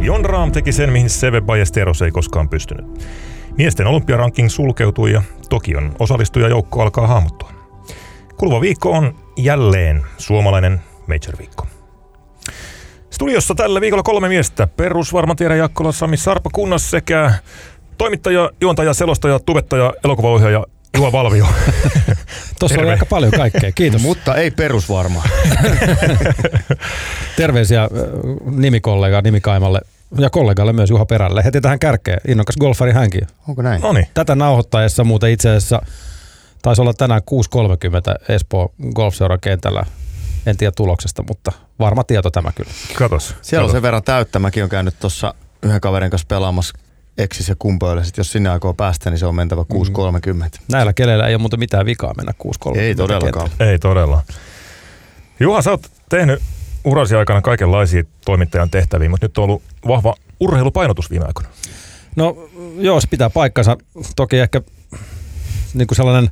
Jon Raam teki sen, mihin Seve Ballesteros ei koskaan pystynyt. Miesten olympiaranking sulkeutui ja Tokion osallistujajoukko alkaa hahmottua. Kuluva viikko on jälleen suomalainen Major-viikko. Studiossa tällä viikolla kolme miestä. Perusvarma Tiedä Jakkola, Sami Sarpa Kunnas sekä toimittaja, juontaja, selostaja, tubettaja, elokuvaohjaaja Juha Valvio. Tuossa oli Terve. aika paljon kaikkea. Kiitos. Mutta ei perusvarma. Terveisiä äh, nimikollega Nimikaimalle ja kollegalle myös Juha Perälle. Heti tähän kärkeen. Innokas golfari hänkin. Onko näin? No niin, Tätä nauhoittaessa muuten itse asiassa taisi olla tänään 6.30 Espoo Golfseuran kentällä. En tiedä tuloksesta, mutta varma tieto tämä kyllä. katos. Siellä on katos. sen verran täyttä. Mäkin olen käynyt tuossa yhden kaverin kanssa pelaamassa eksis ja kumpoille. Sitten jos sinne aikoo päästä, niin se on mentävä 6.30. Näillä keleillä ei ole muuten mitään vikaa mennä 6.30. Ei todellakaan. Ei todella. Juha, sä oot tehnyt urasi aikana kaikenlaisia toimittajan tehtäviä, mutta nyt on ollut vahva urheilupainotus viime aikoina. No joo, se pitää paikkansa. Toki ehkä niin kuin sellainen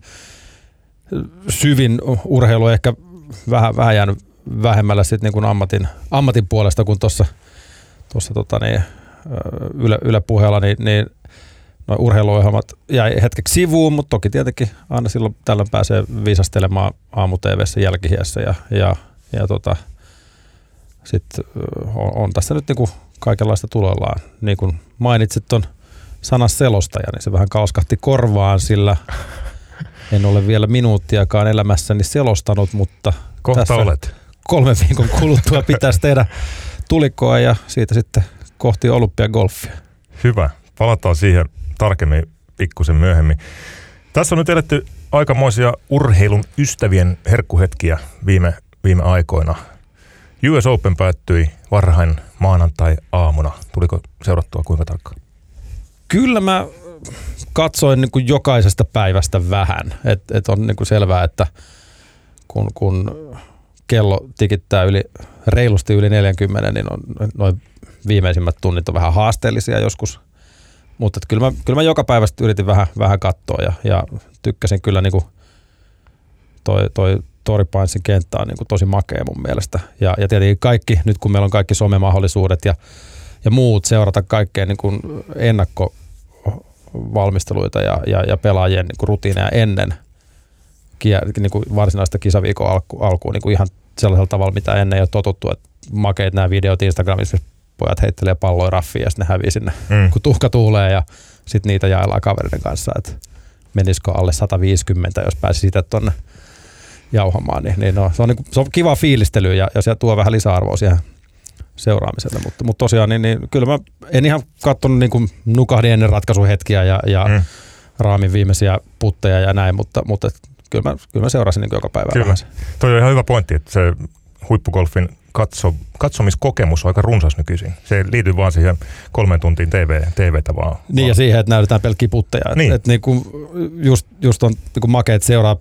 syvin urheilu ehkä vähän, vähän jäänyt vähemmällä sit niin kuin ammatin, ammatin puolesta kuin tuossa tuossa tota niin, yle, Yle puheella, niin, niin no urheiluohjelmat jäi hetkeksi sivuun, mutta toki tietenkin aina silloin tällöin pääsee viisastelemaan aamu TVssä jälkihiessä ja, ja, ja tota, sitten on, tässä nyt niinku kaikenlaista tulollaan. Niin kuin mainitsit ton sanan selostaja, niin se vähän kalskahti korvaan, sillä en ole vielä minuuttiakaan elämässäni selostanut, mutta Kohta tässä olet. kolmen viikon kuluttua pitäisi tehdä tulikoa ja siitä sitten kohti olympiagolfia. Hyvä. Palataan siihen tarkemmin pikkusen myöhemmin. Tässä on nyt eletty aikamoisia urheilun ystävien herkkuhetkiä viime, viime aikoina. US Open päättyi varhain maanantai-aamuna. Tuliko seurattua kuinka tarkkaan? Kyllä mä katsoin niin kuin jokaisesta päivästä vähän. Et, et on niin kuin selvää, että kun, kun kello tikittää yli, reilusti yli 40, niin on noin viimeisimmät tunnit on vähän haasteellisia joskus. Mutta kyllä, mä, kyllä mä joka päivästä yritin vähän, vähän katsoa ja, ja tykkäsin kyllä niin kuin toi, toi Tori Pinesin kenttä on niin kuin tosi makea mun mielestä. Ja, ja tietenkin kaikki, nyt kun meillä on kaikki somemahdollisuudet ja, ja muut seurata kaikkea niin kuin ennakkovalmisteluita ja, ja, ja pelaajien niin kuin rutiineja ennen niin kuin varsinaista kisaviikon alku, alkuun niin kuin ihan sellaisella tavalla, mitä ennen ei ole totuttu, että makeet nämä videot Instagramissa, pojat heittelee palloja raffiin ja sitten ne hävii sinne, Mm. kun tuhka tuulee ja sitten niitä jaellaan kavereiden kanssa, että menisikö alle 150, jos pääsi siitä tuonne jauhamaan, niin, niin no, se, on, niin se on kiva fiilistely ja, ja se tuo vähän lisäarvoa siihen seuraamiselle, mutta, mutta tosiaan niin, niin kyllä mä en ihan katsonut niin kuin nukahdin ennen ratkaisuhetkiä ja, ja Mm. raamin viimeisiä putteja ja näin, mutta, mutta kyllä, mä, kyllä mä seurasin niin joka päivä Kyllä. vähän. Toi on ihan hyvä pointti, että se huippugolfin katso, katsomiskokemus on aika runsas nykyisin. Se liity vaan siihen kolmen tuntiin TV, TVtä vaan. Niin ja vaan. siihen, että näytetään pelkkiä putteja. Et, Niin. et niin kuin just, just on niin kuin makeet seuraa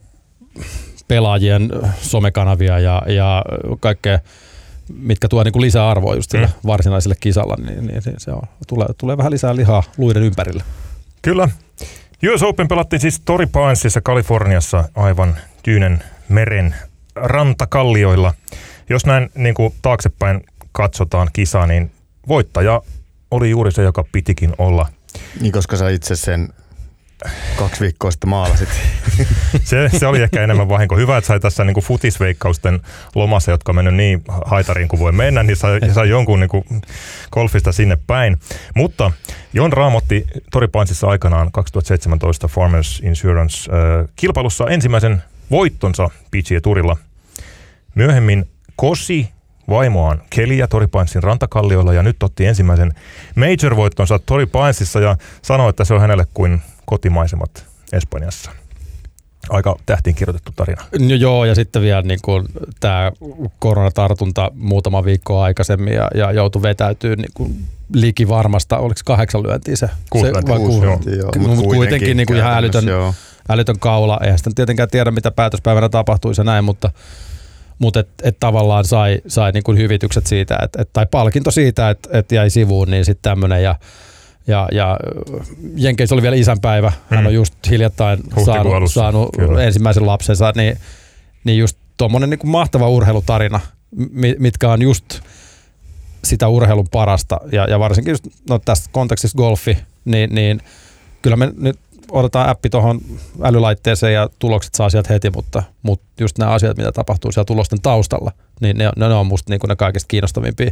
pelaajien somekanavia ja, ja kaikkea, mitkä tuo niin kuin lisäarvoa just sille Mm. varsinaiselle kisalla, niin, niin se- se on, tulee, tulee vähän lisää lihaa luiden ympärille. Kyllä. US Open pelattiin siis Torrey Pinesissa Kaliforniassa aivan Tyynen meren rantakallioilla. Jos näin niin kuin taaksepäin katsotaan kisaa, niin voittaja oli juuri se, joka pitikin olla. Niin koska sä itse sen kaksi viikkoa sitten maalasit. Se, se oli ehkä enemmän vahinko. Hyvä, että sai tässä niin kuin futisveikkausten lomassa, jotka on mennyt niin haitariin kuin voi mennä, niin sai, sai jonkun niin kuin golfista sinne päin. Mutta Jon Raamotti Tori Pinesissa aikanaan 2017 Farmers Insurance äh, kilpailussa ensimmäisen voittonsa PGA-turilla. Myöhemmin kosi vaimoaan Keliä Tori Pinesin rantakallioilla ja nyt otti ensimmäisen major-voittonsa Tori Pinesissa ja sanoi, että se on hänelle kuin kotimaisemat Espanjassa. Aika tähtiin kirjoitettu tarina. No joo, ja sitten vielä niin kuin tämä koronatartunta muutama viikko aikaisemmin ja, ja joutui vetäytyy niin kuin liki varmasta, oliko kahdeksan lyöntiä se? Kuusi se lyöntiä, kuusi, joo. Joo, No, mut mut kuitenkin niin kuin ihan älytön, joo. älytön kaula. Eihän sitä tietenkään tiedä, mitä päätöspäivänä tapahtuisi ja näin, mutta, mutta et, et tavallaan sai, sai niin kuin hyvitykset siitä, et, et, tai palkinto siitä, että et jäi sivuun, niin sitten tämmöinen ja ja, ja Jenkeissä oli vielä isänpäivä. Hän Mm. on just hiljattain Huhtikuun saanut, alussa, saanut kyllä. ensimmäisen lapsensa, niin, niin just tuommoinen niin mahtava urheilutarina, mi- mitkä on just sitä urheilun parasta ja, ja varsinkin just, no tässä kontekstissa golfi, niin, niin kyllä me nyt otetaan appi tuohon älylaitteeseen ja tulokset saa sieltä heti, mutta, mutta just nämä asiat, mitä tapahtuu siellä tulosten taustalla, niin ne, ne on musta niin kuin ne kaikista kiinnostavimpia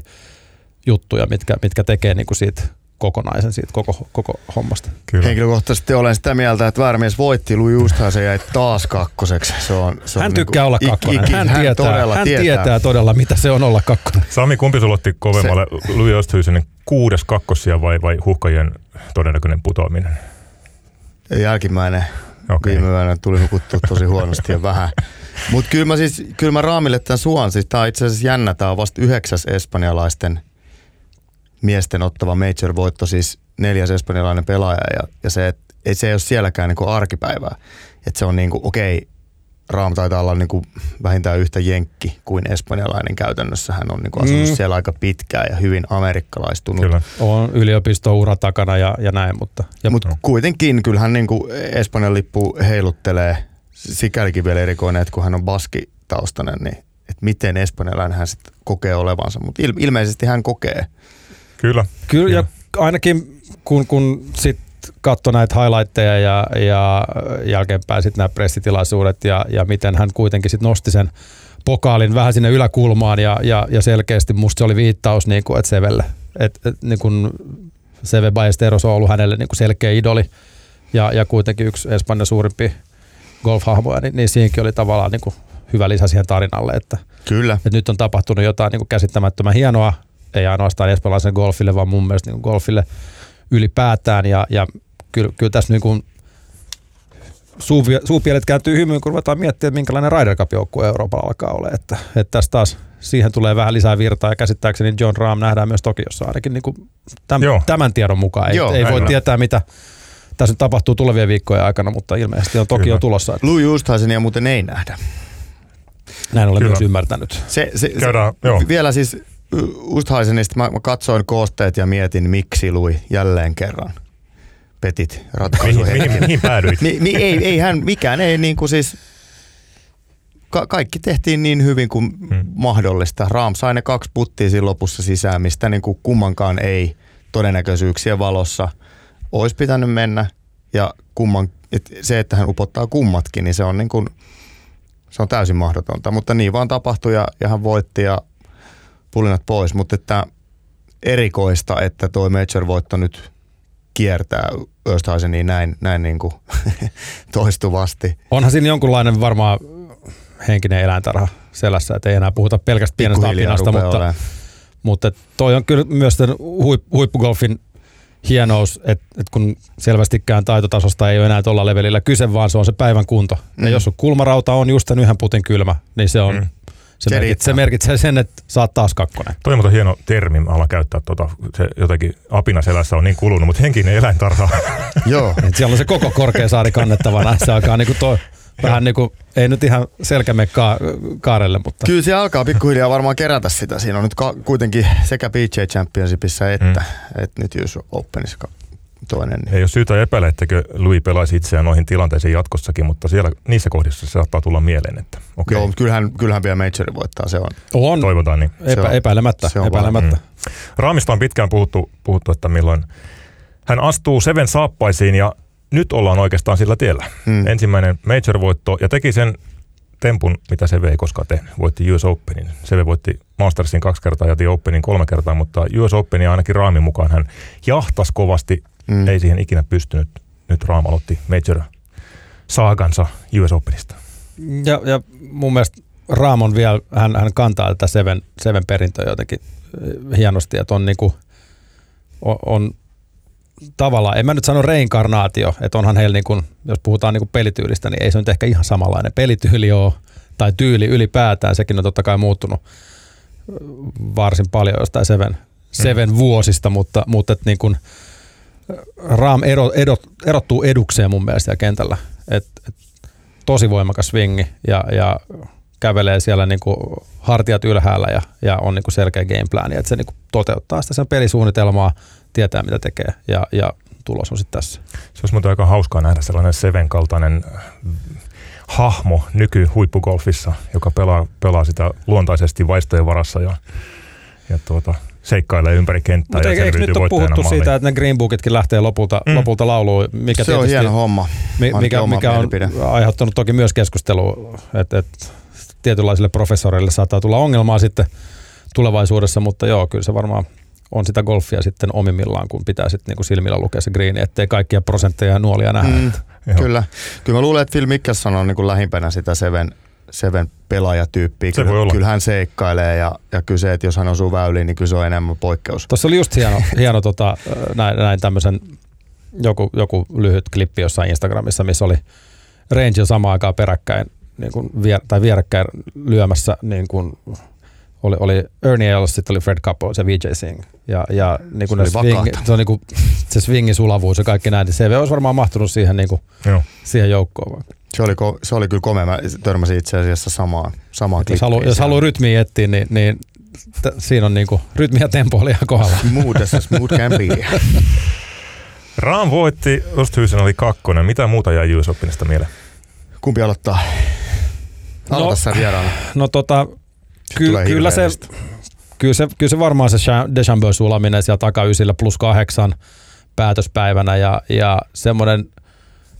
juttuja, mitkä, mitkä tekee niin kuin siitä kokonaisen siitä koko, koko hommasta. Kyllä. Henkilökohtaisesti olen sitä mieltä, että väärämies voitti, Louis Justhan se jäi taas kakkoseksi. Se on, se hän on tykkää niin olla kakkonen. Ik, ik, hän, hän, tietää, todella hän tietää. tietää todella, mitä se on olla kakkonen. Sami, kumpi sulla otti kovemmalle? Se... Louis Oosthuisenin kuudes kakkosia vai, vai huhkajien todennäköinen putoaminen? Jälkimmäinen. Okay. Viime yönä tuli nukuttua tosi huonosti ja vähän. Mutta kyllä mä siis, kyllä mä Raamille tämän suon. Siis tää on itse asiassa jännä, tää on vasta yhdeksäs espanjalaisten miesten ottava major-voitto, siis neljäs espanjalainen pelaaja ja, ja se, että et se ei ole sielläkään niin arkipäivää. Että se on niin kuin, okei, Raam taitaa olla niin kuin vähintään yhtä jenkki kuin espanjalainen käytännössä. Hän on niin kuin asunut mm. siellä aika pitkään ja hyvin amerikkalaistunut. Kyllä. On yliopisto-ura takana ja, ja näin, mutta... Ja mutta kuitenkin kyllähän niin kuin Espanjan lippu heiluttelee sikälikin vielä erikoinen, että kun hän on baskitaustainen, niin että miten espanjalainen hän sitten kokee olevansa. Mutta il, ilmeisesti hän kokee. Kyllä. Kyllä, ja ainakin kun, kun sit katsoi näitä highlightteja ja, ja jälkeenpäin sitten nämä pressitilaisuudet ja, ja miten hän kuitenkin sitten nosti sen pokaalin vähän sinne yläkulmaan ja, ja, ja selkeästi musta se oli viittaus niin kuin, että Sevelle. Et, et, niin kuin Seve Ballesteros on ollut hänelle niin kuin selkeä idoli ja, ja kuitenkin yksi Espanjan suurimpi golfhahmoja, niin, niin siinäkin oli tavallaan niin kuin hyvä lisä siihen tarinalle, että, Kyllä. että nyt on tapahtunut jotain niin kuin käsittämättömän hienoa, ei ainoastaan espanjalaisen golfille, vaan mun mielestä niin golfille ylipäätään. Ja, ja kyllä, kyllä tässä niin kuin suupielet kääntyy hymyyn, kun ruvetaan miettimään, että minkälainen Ryder Cup-joukkue Euroopalla alkaa olla. Että, että tässä taas siihen tulee vähän lisää virtaa ja käsittääkseni John Rahm nähdään myös Tokiossa ainakin niin kuin tämän, tämän tiedon mukaan. Joo, ei, ei voi tietää, mitä tässä nyt tapahtuu tulevien viikkojen aikana, mutta ilmeisesti on Tokio tulossa. Louis Oosthuisenia muuten ei nähdä. Näin olen Kyllä. myös ymmärtänyt. Se, se, Käydään, se, joo. Vielä siis Usthaisenista mä, mä katsoin koosteet ja mietin, miksi lui jälleen kerran petit ratkaisu. mihin, mihin, mihin päädyit? mi, mi, ei, ei hän, mikään ei niin kuin siis, ka, kaikki tehtiin niin hyvin kuin hmm. mahdollista. Raam sai ne kaksi puttia siinä lopussa sisään, mistä niin kuin kummankaan ei todennäköisyyksien valossa olisi pitänyt mennä. Ja kumman, et se, että hän upottaa kummatkin, niin se on, niin kuin, se on täysin mahdotonta. Mutta niin vaan tapahtui ja, ja hän voitti ja pulinat pois, mutta että erikoista, että tuo Major-voitto nyt kiertää niin näin, näin niin kuin toistuvasti. Onhan siinä jonkunlainen varmaan henkinen eläintarha selässä, että ei enää puhuta pelkästään pienestä apinasta, mutta, mutta toi on kyllä myös huippugolfin hienous, että, että kun selvästikään taitotasosta ei ole enää tuolla levelillä kyse, vaan se on se päivän kunto. Mm. Ja jos sun kulmarauta on just sen yhden putin kylmä, niin se on, mm. Se, se, merkitsee, se merkitsee sen, että saat taas kakkonen. Toi on hieno termi, mä alan käyttää tota, se jotenkin apinaselässä on niin kulunut, mutta henkinen eläintarha. Joo. Et siellä on se koko korkea saari kannettavana, se alkaa niinku toi, vähän niin kuin, ei nyt ihan selkämme ka- kaarelle, mutta... Kyllä se alkaa pikkuhiljaa varmaan kerätä sitä. Siinä on nyt ka- kuitenkin sekä PJ Championshipissa että, mm. että nyt US Openissa toinen. Ei ole syytä epäillä, että Louis pelaisi itseään noihin tilanteisiin jatkossakin, mutta siellä, niissä kohdissa se saattaa tulla mieleen. Että, okay. Joo, kyllähän, kyllähän vielä majorin voittaa, se on. On. Toivotaan niin. Epä, se on, epäilemättä. Se on epäilemättä. Mm. Raamista on pitkään puhuttu, puhuttu, että milloin hän astuu Seven saappaisiin ja nyt ollaan oikeastaan sillä tiellä. Mm. Ensimmäinen major-voitto ja teki sen tempun, mitä se ei koskaan tehnyt. Voitti US Openin. Se voitti Mastersin kaksi kertaa ja The Openin kolme kertaa, mutta US Openin ainakin raamin mukaan hän jahtas kovasti Mm. Ei siihen ikinä pystynyt. Nyt Raam aloitti Major saagansa US Openista. Ja, ja mun mielestä Raamon vielä, hän, hän kantaa tätä Seven, Seven perintöä jotenkin eh, hienosti, että on, niinku, on, on tavallaan, en mä nyt sano reinkarnaatio, että onhan heillä, niinku, jos puhutaan niinku pelityylistä, niin ei se nyt ehkä ihan samanlainen pelityyli ole, tai tyyli ylipäätään, sekin on totta kai muuttunut varsin paljon jostain Seven, Seven mm. vuosista, mutta, mutta et niin kuin, Raam ero, edot, erottuu edukseen mun mielestä kentällä. Et, et, tosi voimakas swingi ja, ja kävelee siellä niinku hartiat ylhäällä ja, ja on niinku selkeä gameplan. Että se niinku toteuttaa sitä sen pelisuunnitelmaa, tietää mitä tekee ja, ja tulos on sitten tässä. Se olisi muuten aika hauskaa nähdä sellainen Seven kaltainen hahmo nyky-huippugolfissa, joka pelaa, pelaa sitä luontaisesti vaistojen varassa ja, ja tuota, seikkailee ympäri kenttää Mutta ja eikö, nyt ole puhuttu maaliin. siitä, että ne Green Bookitkin lähtee lopulta, Mm. lopulta lauluun, mikä se on hieno homma. mi- mikä, mikä on aiheuttanut toki myös keskustelua, että, että tietynlaisille professoreille saattaa tulla ongelmaa sitten tulevaisuudessa, mutta joo, kyllä se varmaan on sitä golfia sitten omimmillaan, kun pitää sitten niinku silmillä lukea se greeni, ettei kaikkia prosentteja ja nuolia nähdä. Mm, kyllä. Kyllä mä luulen, että Phil Mickelson on niin kuin lähimpänä sitä Seven, Seven pelaajatyyppiä. Se kyllä, kyllä hän seikkailee ja, ja kyllä se, että jos hän osuu väyliin, niin kyllä se on enemmän poikkeus. Tuossa oli just hieno, hieno tota, näin, näin tämmöisen joku, joku lyhyt klippi jossain Instagramissa, missä oli Range samaan aikaan peräkkäin niin kuin vier, tai vierekkäin lyömässä niin kuin oli, oli Ernie Els, sitten oli Fred Capo, se VJ Singh. Ja, ja niin kuin Se swing, se, on niin kuin, se swingin sulavuus ja kaikki näin, niin se olisi varmaan mahtunut siihen, niin kuin, Joo. siihen joukkoon. Se oli, ko- se oli kyllä komea. Mä törmäsin itse asiassa samaan, samaan Jos haluaa jos haluaa rytmiä etsiä, niin, niin t- siinä on niin kuin, rytmi ja tempo oli ihan kohdalla. Smooth as smooth can be. Raam voitti, Osthuisen oli kakkonen. Mitä muuta jäi US Openista mieleen? Kumpi aloittaa? Aloita No, sä vieraana. No tota, ky- kyllä, se, kyllä, se, kyllä se varmaan se Cha- Deschambeau sulaminen siellä takaysillä plus kahdeksan päätöspäivänä ja, ja semmoinen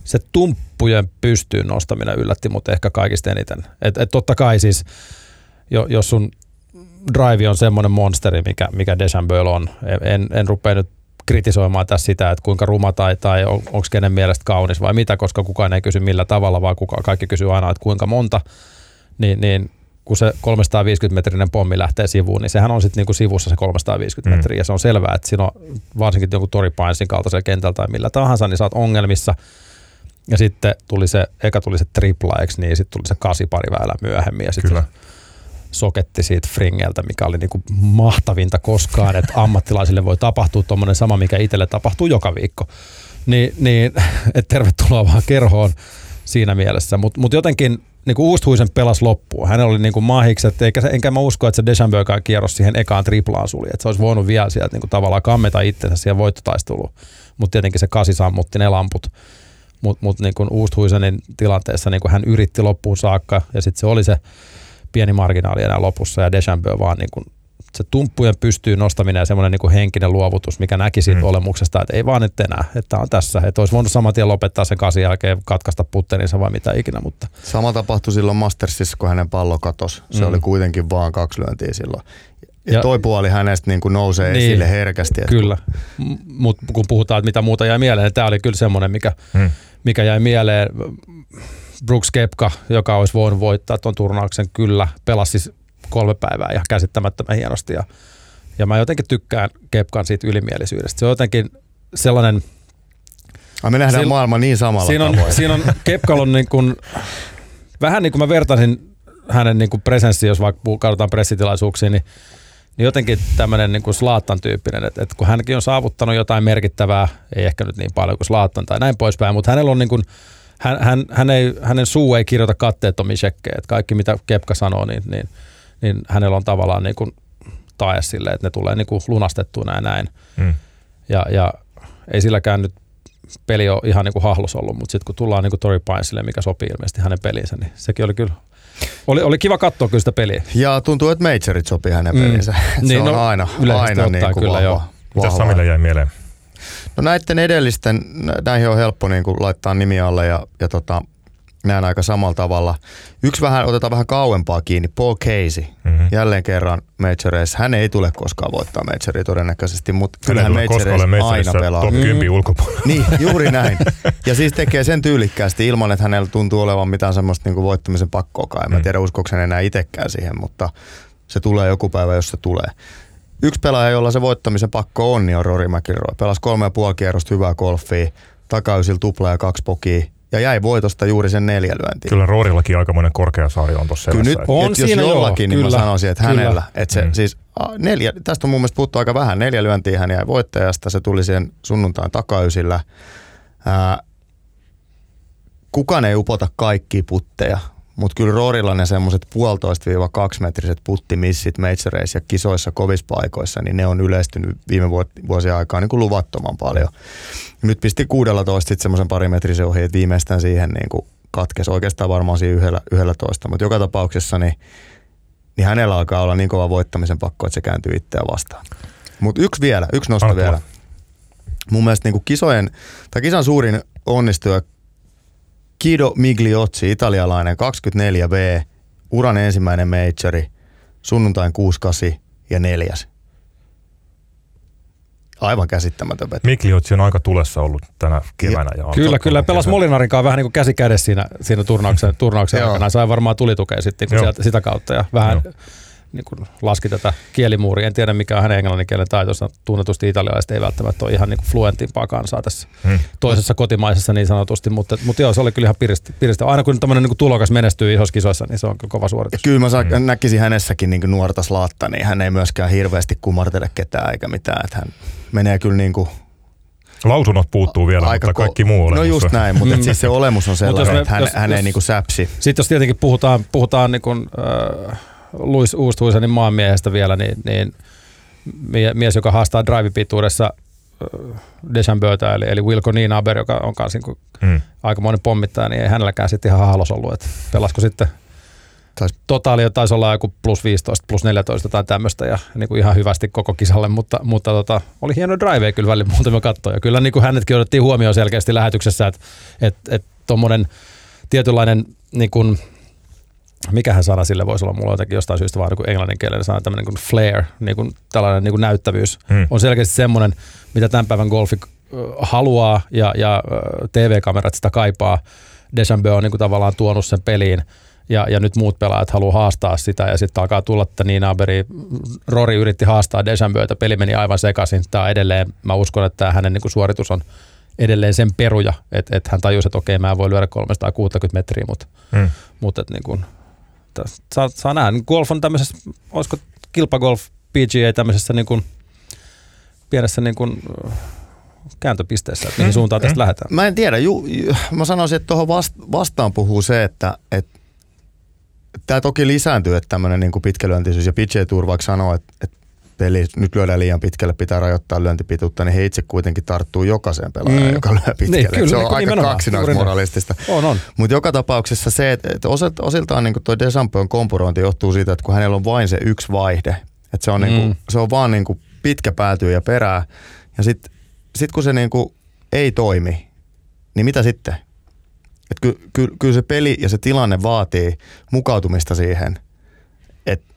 se tumppujen pystyyn nostaminen yllätti mut ehkä kaikista eniten. Et, et totta kai siis, jo, jos sun drive on semmoinen monsteri, mikä, mikä Deschambeau on, en, en rupea nyt kritisoimaan tässä sitä, että kuinka ruma tai, tai on, onko kenen mielestä kaunis vai mitä, koska kukaan ei kysy millä tavalla, vaan kuka, kaikki kysyy aina, että kuinka monta, niin, niin kun se 350-metrinen pommi lähtee sivuun, niin sehän on sitten niinku sivussa se 350 Mm. metriä. Ja se on selvää, että siinä on varsinkin joku Tori Pinesin kaltaisella kentällä tai millä tahansa, niin sä oot ongelmissa. Ja sitten tuli se, eka tuli se tripla, eikö niin, sitten tuli se kasi pari väylää myöhemmin ja sitten soketti siitä Fringeltä, mikä oli niinku mahtavinta koskaan, että ammattilaisille voi tapahtua tuommoinen sama, mikä itselle tapahtuu joka viikko. Ni, niin, että tervetuloa vaan kerhoon siinä mielessä. Mutta mut jotenkin niin kuin Uusthuisen pelas loppuun. Hänellä oli niin kuin mahikset, eikä, se- enkä mä usko, että se Deschambeaukaan kierros siihen ekaan triplaan suli. Että se olisi voinut vielä sieltä niin kuin tavallaan kammeta itsensä siihen voittotaisteluun. Mutta tietenkin se kasi sammutti ne lamput. Mutta mut niin kuin Uusthuisenin tilanteessa niin kuin hän yritti loppuun saakka ja sitten se oli se pieni marginaali enää lopussa ja Deschambeau vaan niin kuin se tumppujen pystyy nostaminen ja semmoinen niin kuin henkinen luovutus, mikä näki siitä Mm. mm. olemuksesta, että ei vaan nyt enää, että on tässä. Että olisi voinut saman tien lopettaa sen kasin jälkeen, katkaista putterinsa vai mitä ikinä, mutta Sama tapahtui silloin Mastersissa, kun hänen pallo katosi. Se Mm. oli kuitenkin vaan kaksi lyöntiä silloin. Ja, Ja- toi puoli hänestä niin kuin nousee Niin. esille herkästi. että kyllä. Mutta kun puhutaan, että mitä muuta jäi mieleen, niin tämä oli kyllä semmoinen, mikä, Mm. Mikä jäi mieleen. Brooks Kepka, joka olisi voinut voittaa tuon turnauksen, kyllä pelasi siis kolme päivää ihan käsittämättömän hienosti. Ja, ja mä jotenkin tykkään Kepkan siitä ylimielisyydestä. Se on jotenkin sellainen, Ai, me nähdään Sil- maailma niin samalla siinä on, tavoin. siinä on Kepkalla on niin kuin, vähän niin kuin mä vertaisin hänen niin kuin presenssiin, jos vaikka katsotaan pressitilaisuuksia, niin, niin jotenkin tämmöinen niin kuin Slaattan tyyppinen, että, että kun hänkin on saavuttanut jotain merkittävää, ei ehkä nyt niin paljon kuin Slaattan tai näin poispäin, mutta hänellä on niin kuin, hän, hän, hän ei, hänen suu ei kirjoita katteettomia shekkejä, että kaikki mitä Kepka sanoo, niin, niin, niin hänellä on tavallaan niin kuin tae sille, että ne tulee niin kuin lunastettua näin näin. Mm. Ja, ja ei silläkään nyt peli ole ihan niin kuin hahlus ollut, mutta sitten kun tullaan niin kuin Tori Pinesille, mikä sopii ilmeisesti hänen peliinsä, niin sekin oli kyllä, oli, oli kiva katsoa kyllä sitä peliä. Ja tuntuu, että majorit sopii hänen Mm. pelinsä. Se Niin, on no, aina, aina niin kuin kyllä, vahva, joo. Mitä. Samille jäi mieleen? No näiden edellisten, nä- näihin on helppo niin kuin laittaa nimi alle ja, ja tota, näen aika samalla tavalla. Yksi vähän, otetaan vähän kauempaa kiinni, Paul Casey. Mm-hmm. Jälleen kerran majoreissa. Hän ei tule koskaan voittaa majoria todennäköisesti, mutta kyllähän majoreissa aina pelaa. top Mm. 10 ulkopuolella. Niin, juuri näin. Ja siis tekee sen tyylikkäästi ilman, että hänellä tuntuu olevan mitään semmoista niin voittamisen pakkoakaan. En mä Mm. tiedä, uskoiko hän enää itsekään siihen, mutta se tulee joku päivä, jos se tulee. Yksi pelaaja, jolla se voittamisen pakko on, niin on Rory McIlroy. Pelasi kolme ja puoli kierrosta hyvää golfia, takaysillä tupla ja kaksi pokia. Ja jäi voitosta juuri sen neljä lyöntiin. Kyllä Roorillakin aikamoinen korkea sarja on tuossa Kyllä nyt. On et jos siinä joo, jollakin, niin kyllä, mä sanoisin, että kyllä. hänellä. Että se, Mm. siis, a, neljä, tästä on mun mielestä puhuttu aika vähän. Neljä lyöntiä hän jäi voittajasta. Se tuli siihen sunnuntain takaysillä. Ää, kukaan ei upota kaikkia putteja, mutta kyllä Roorilla ne semmoiset puolitoista-kaksi metriset puttimissit majoreissa ja kisoissa kovissa paikoissa, niin ne on yleistynyt viime vuosien aikaa niin kuin luvattoman paljon. Nyt pisti 16 sitten semmoisen parimetrisen ohi, että viimeistään siihen niin kuin katkesi oikeastaan varmaan siinä yhdellä, yhdellä toista, mutta joka tapauksessa niin, niin hänellä alkaa olla niin kova voittamisen pakko, että se kääntyy itseään vastaan. Mutta yksi vielä, yksi nosto Anna vielä. Mun mielestä niinku kisojen, tai kisan suurin onnistuja Kido Migliozzi, italialainen, 24V, uran ensimmäinen majori, sunnuntain 68 ja neljäs. Aivan käsittämätön veto. Mikliotsi on aika tulessa ollut tänä keväänä. Ja on Kyllä, kyllä. Pelas. Molinarin kanssa vähän niin kuin käsi kädessä siinä, siinä turnauksen, turnauksen aikana. Sai varmaan tulitukea sitten sieltä, sitä kautta ja vähän Joo. Niin kuin laski tätä kielimuuria. En tiedä mikä on hänen englannin kielen taitonsa. Tunnetusti italialaiset ei välttämättä ole ihan niin kuin fluentimpaa kansaa tässä Hmm. toisessa kotimaisessa niin sanotusti, mutta, mutta joo, se oli kyllä ihan piristä. piristä. Aina kun tämmöinen niin kuin tulokas menestyy isossa kisoissa, niin se on kyllä kova suoritus. kyllä mä sa- näkisin hänessäkin niin nuorta slaatta, niin hän ei myöskään hirveästi kumartele ketään eikä mitään. Että hän menee kyllä niin kuin Lausunnot puuttuu vielä, aika mutta ko- kaikki muu No olemus just on- näin, mutta siis se olemus on sellainen, me- että hän, jos- hän ei jos- niin kuin säpsi. Sitten jos tietenkin puhutaan, puhutaan niin kuin, äh, Luis Oosthuisenin maanmiehestä vielä, niin, niin mie- mies, joka haastaa drive-pituudessa äh, Deschambeauta, eli, eli Wilco Niinaber, joka on kanssa niin Mm. aikamoinen pommittaja, niin ei hänelläkään sitten ihan halos ollut. Että pelasko sitten Taisi- totaali taisi olla joku plus 15, plus 14 tai tämmöistä ja niin kuin ihan hyvästi koko kisalle, mutta, mutta tota, oli hieno drive kyllä välillä muutama katto. Ja kyllä niin kuin hänetkin otettiin huomioon selkeästi lähetyksessä, että et, et tuommoinen tietynlainen, niin kuin, mikähän sana sille voisi olla, mulla on jotenkin jostain syystä vaan niin kuin englanninkielinen sana, tämmöinen niin kuin flair, niin kuin tällainen niin kuin näyttävyys, Mm. on selkeästi semmoinen, mitä tämän päivän golfi haluaa ja, ja TV-kamerat sitä kaipaa. Deschambeau on niin kuin tavallaan tuonut sen peliin ja, ja nyt muut pelaajat haluaa haastaa sitä ja sitten alkaa tulla, että Nina Aberi, Rory yritti haastaa Deschambeauta, peli meni aivan sekaisin. Tämä edelleen, mä uskon, että tämä hänen niin kuin suoritus on edelleen sen peruja, että, että hän tajusi, että okei, mä en voi lyödä 360 metriä, mutta, Mm. mutta että niin kuin, täs- saa, saa nähdä. Golf on tämmöisessä, olisiko kilpagolf PGA tämmöisessä niin kuin, pienessä niin kuin, ö, kääntöpisteessä, että mihin Mm, suuntaan tästä mm. lähdetään. Mä en tiedä, ju, ju, mä sanoisin, että tuohon vast, vastaan puhuu se, että, että tämä toki lisääntyy, että tämmöinen niin pitkälyöntisyys ja PGA Tour vaikka sanoo, että, että peli nyt lyödään liian pitkälle, pitää rajoittaa lyöntipituutta, niin he itse kuitenkin tarttuu jokaiseen pelaajaan, Mm. mm. joka lyö pitkälle. Niin, kyllä, se on niin, aika kaksinaismoralistista. On, on. Mutta joka tapauksessa se, että, että osilta- osiltaan niin tuo Desampeon kompurointi johtuu siitä, että kun hänellä on vain se yksi vaihde, että se on, niin kuin, Mm. se on vaan niin kuin pitkä päätyy ja perää, ja sitten sit kun se niin kuin ei toimi, niin mitä sitten? Et ky, ky, kyllä se peli ja se tilanne vaatii mukautumista siihen,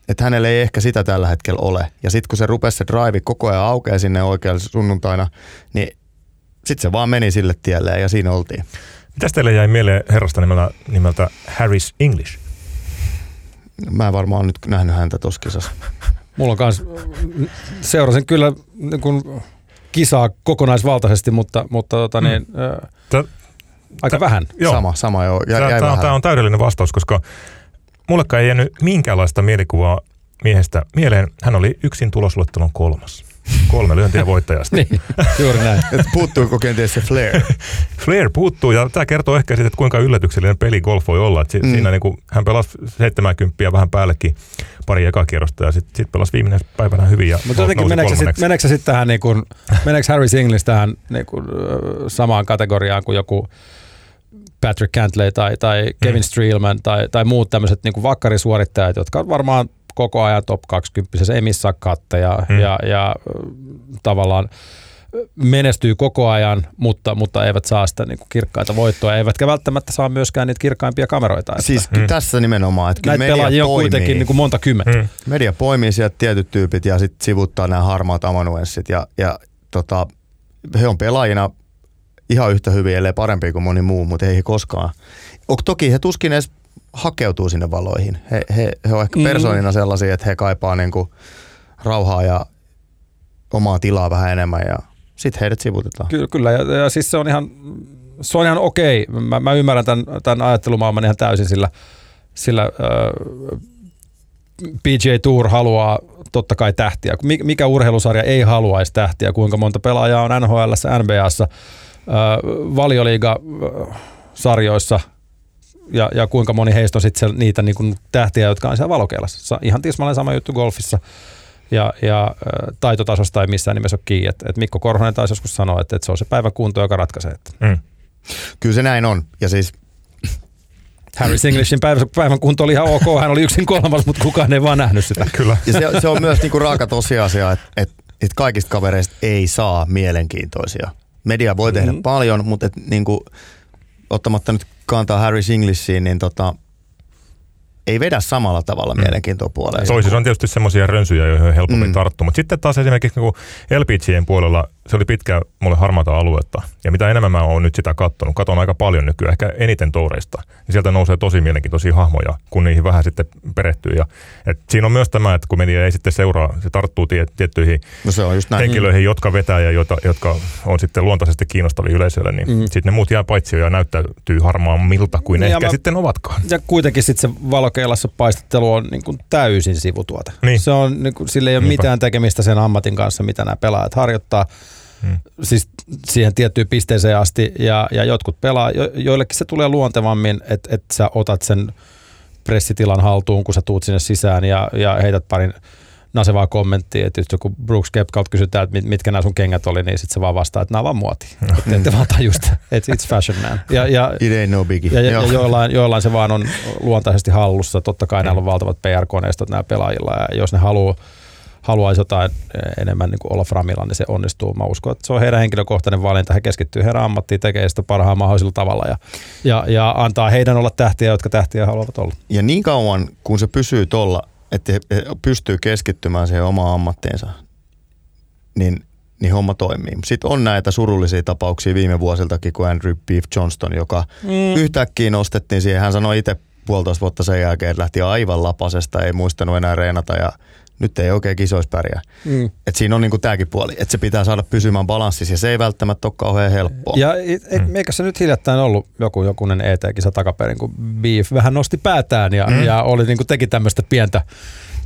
että et hänellä ei ehkä sitä tällä hetkellä ole. Ja sitten kun se rupesi se drive koko ajan aukeaa sinne oikealle sunnuntaina, niin sitten se vaan meni sille tielle ja siinä oltiin. Mitäs teille jäi mieleen herrasta nimeltä, nimeltä Harris English? Mä en varmaan nyt nähnyt häntä tuossa kisassa. Mulla on kans, seurasin kyllä niin kuin kisaa kokonaisvaltaisesti, mutta, mutta tota, niin, ö, Tää, aika vähän. joo, Sama, sama joo. Tämä on täydellinen vastaus, koska mullekaan ei jäänyt minkäänlaista mielikuvaa miehestä mieleen. Hän oli yksin tulosluettelon kolmas. Kolme lyöntiä voittajasta. niin, juuri näin. Et puuttuiko kenties se flair? Flair puuttuu ja tämä kertoo ehkä siitä, että kuinka yllätyksellinen peli golf voi olla. Et si- Mm. Siinä niin kuin, hän pelasi 70 vähän päällekin pari ekakierrosta ja sitten sit pelasi viimeinen päivänä hyvin. Ja Mutta jotenkin meneekö se, sit, meneekö sitten tähän, niin meneekö Harris English tähän niin samaan kategoriaan kuin joku Patrick Cantley tai, tai Kevin Mm. Streelman tai, tai muut tämmöiset niin vakkarisuorittajat, jotka on varmaan koko ajan top 20, ei missaa katteja Mm. ja, ja tavallaan menestyy koko ajan, mutta, mutta eivät saa sitä niin kuin kirkkaita voittoja, eivätkä välttämättä saa myöskään niitä kirkkaimpia kameroita. Että Siis Mm. tässä nimenomaan, että kyllä näitä media pelaajia on kuitenkin niin kuin monta kymmentä. Mm. media poimii sieltä tietyt tyypit ja sitten sivuttaa nämä harmaat amanuenssit ja, ja tota, he on pelaajina ihan yhtä hyviä, ellei parempia kuin moni muu, mutta ei he koskaan. O, toki he tuskin edes hakeutuu sinne valoihin. He, he, he on ehkä Mm. persoonina sellaisia, että he kaipaa niinku rauhaa ja omaa tilaa vähän enemmän ja sitten heidät sivutetaan. Kyllä, kyllä. Ja, ja siis se on ihan, se on ihan okei. Mä, mä ymmärrän tämän, tämän ajattelumaailman ihan täysin, sillä, sillä äh, PGA Tour haluaa totta kai tähtiä. Mi- Mikä urheilusarja ei haluaisi tähtiä? Kuinka monta pelaajaa on NHL, NBAssa, äh, valioliiga äh, sarjoissa ja, ja kuinka moni heistä on sitten niitä niin kuin tähtiä, jotka on siellä valokeilassa. Sa- Ihan tismalleen sama juttu golfissa ja, ja taitotasosta ei missään nimessä ole kiinni. Et, et Mikko Korhonen taisi joskus sanoa, että, että se on se päivän kunto, joka ratkaisee. Että Mm. Kyllä se näin on. Ja siis Harry Englishin päivän, päivän kunto oli ihan ok, hän oli yksin kolmas, mutta kukaan ei vaan nähnyt sitä. Kyllä. Ja se, se on myös niinku raaka tosiasia, että et että kaikista kavereista ei saa mielenkiintoisia. Media voi tehdä mm-hmm. paljon, mutta et, niin kuin, ottamatta nyt kantaa Harry Englishiin, niin tota, ei vedä samalla tavalla mm. mielenkiintoa puoleen. Toisissa on tietysti semmoisia rönsyjä, joihin on helpommin mm. tarttua, mutta sitten taas esimerkiksi niin LPGien puolella se oli pitkä mulle harmaata aluetta. Ja mitä enemmän mä oon nyt sitä katsonut, katon aika paljon nykyään, ehkä eniten toureista, niin sieltä nousee tosi mielenkiintoisia hahmoja, kun niihin vähän sitten perehtyy. Ja, et siinä on myös tämä, että kun media ei sitten seuraa, se tarttuu tie, tiettyihin no se on just näin. henkilöihin, jotka vetää ja joita, jotka on sitten luontaisesti kiinnostavia yleisölle, niin mm. sitten ne muut jää paitsi ja näyttäytyy miltä kuin niin, ehkä mä, sitten ovatkaan. Ja kuitenkin sitten se valokeilassa paistettelu on niin kuin täysin sivutuote. Niin. Se on, niin kuin, sillä ei ole Niinpä. mitään tekemistä sen ammatin kanssa, mitä nämä pelaajat harjoittaa. Hmm. Siis siihen tiettyyn pisteeseen asti ja, ja jotkut pelaa, jo, joillekin se tulee luontevammin, että et sä otat sen pressitilan haltuun, kun sä tuut sinne sisään ja, ja heität parin nasevaa kommenttia, että just joku Brooks Kepkalt kysytään, että mitkä nämä sun kengät oli, niin sitten se vaan vastaa, että nämä on vaan muoti. Että ette vaan tajusta, että it's fashion man. Ja, ja, It ain't no biggie. Ja, ja, ja joillain, joillain, se vaan on luontaisesti hallussa. Totta kai mm. näillä on valtavat PR-koneistot nämä pelaajilla ja jos ne haluaa haluaisi jotain eh, enemmän niin kuin olla framilla, niin se onnistuu. Mä uskon, että se on heidän henkilökohtainen valinta. He keskittyy heidän ammattiin, tekee sitä parhaan mahdollisella tavalla ja, ja, ja antaa heidän olla tähtiä, jotka tähtiä haluavat olla. Ja niin kauan, kun se pysyy tuolla, että he pystyy keskittymään siihen omaan ammattiinsa, niin, niin homma toimii. Sitten on näitä surullisia tapauksia viime vuosiltakin, kuin Andrew Beef Johnston, joka mm. yhtäkkiä nostettiin siihen. Hän sanoi itse puolitoista vuotta sen jälkeen, että lähti aivan lapasesta, ei muistanut enää reenata ja nyt ei oikein kisoissa pärjää. Mm. Et siinä on niinku tämäkin puoli, että se pitää saada pysymään balanssissa ja se ei välttämättä ole kauhean helppoa. Ja et, et, mm. eikä se nyt hiljattain ollut joku jokunen ET-kisa takaperin, kun Beef vähän nosti päätään ja, mm. ja oli niinku teki tämmöistä pientä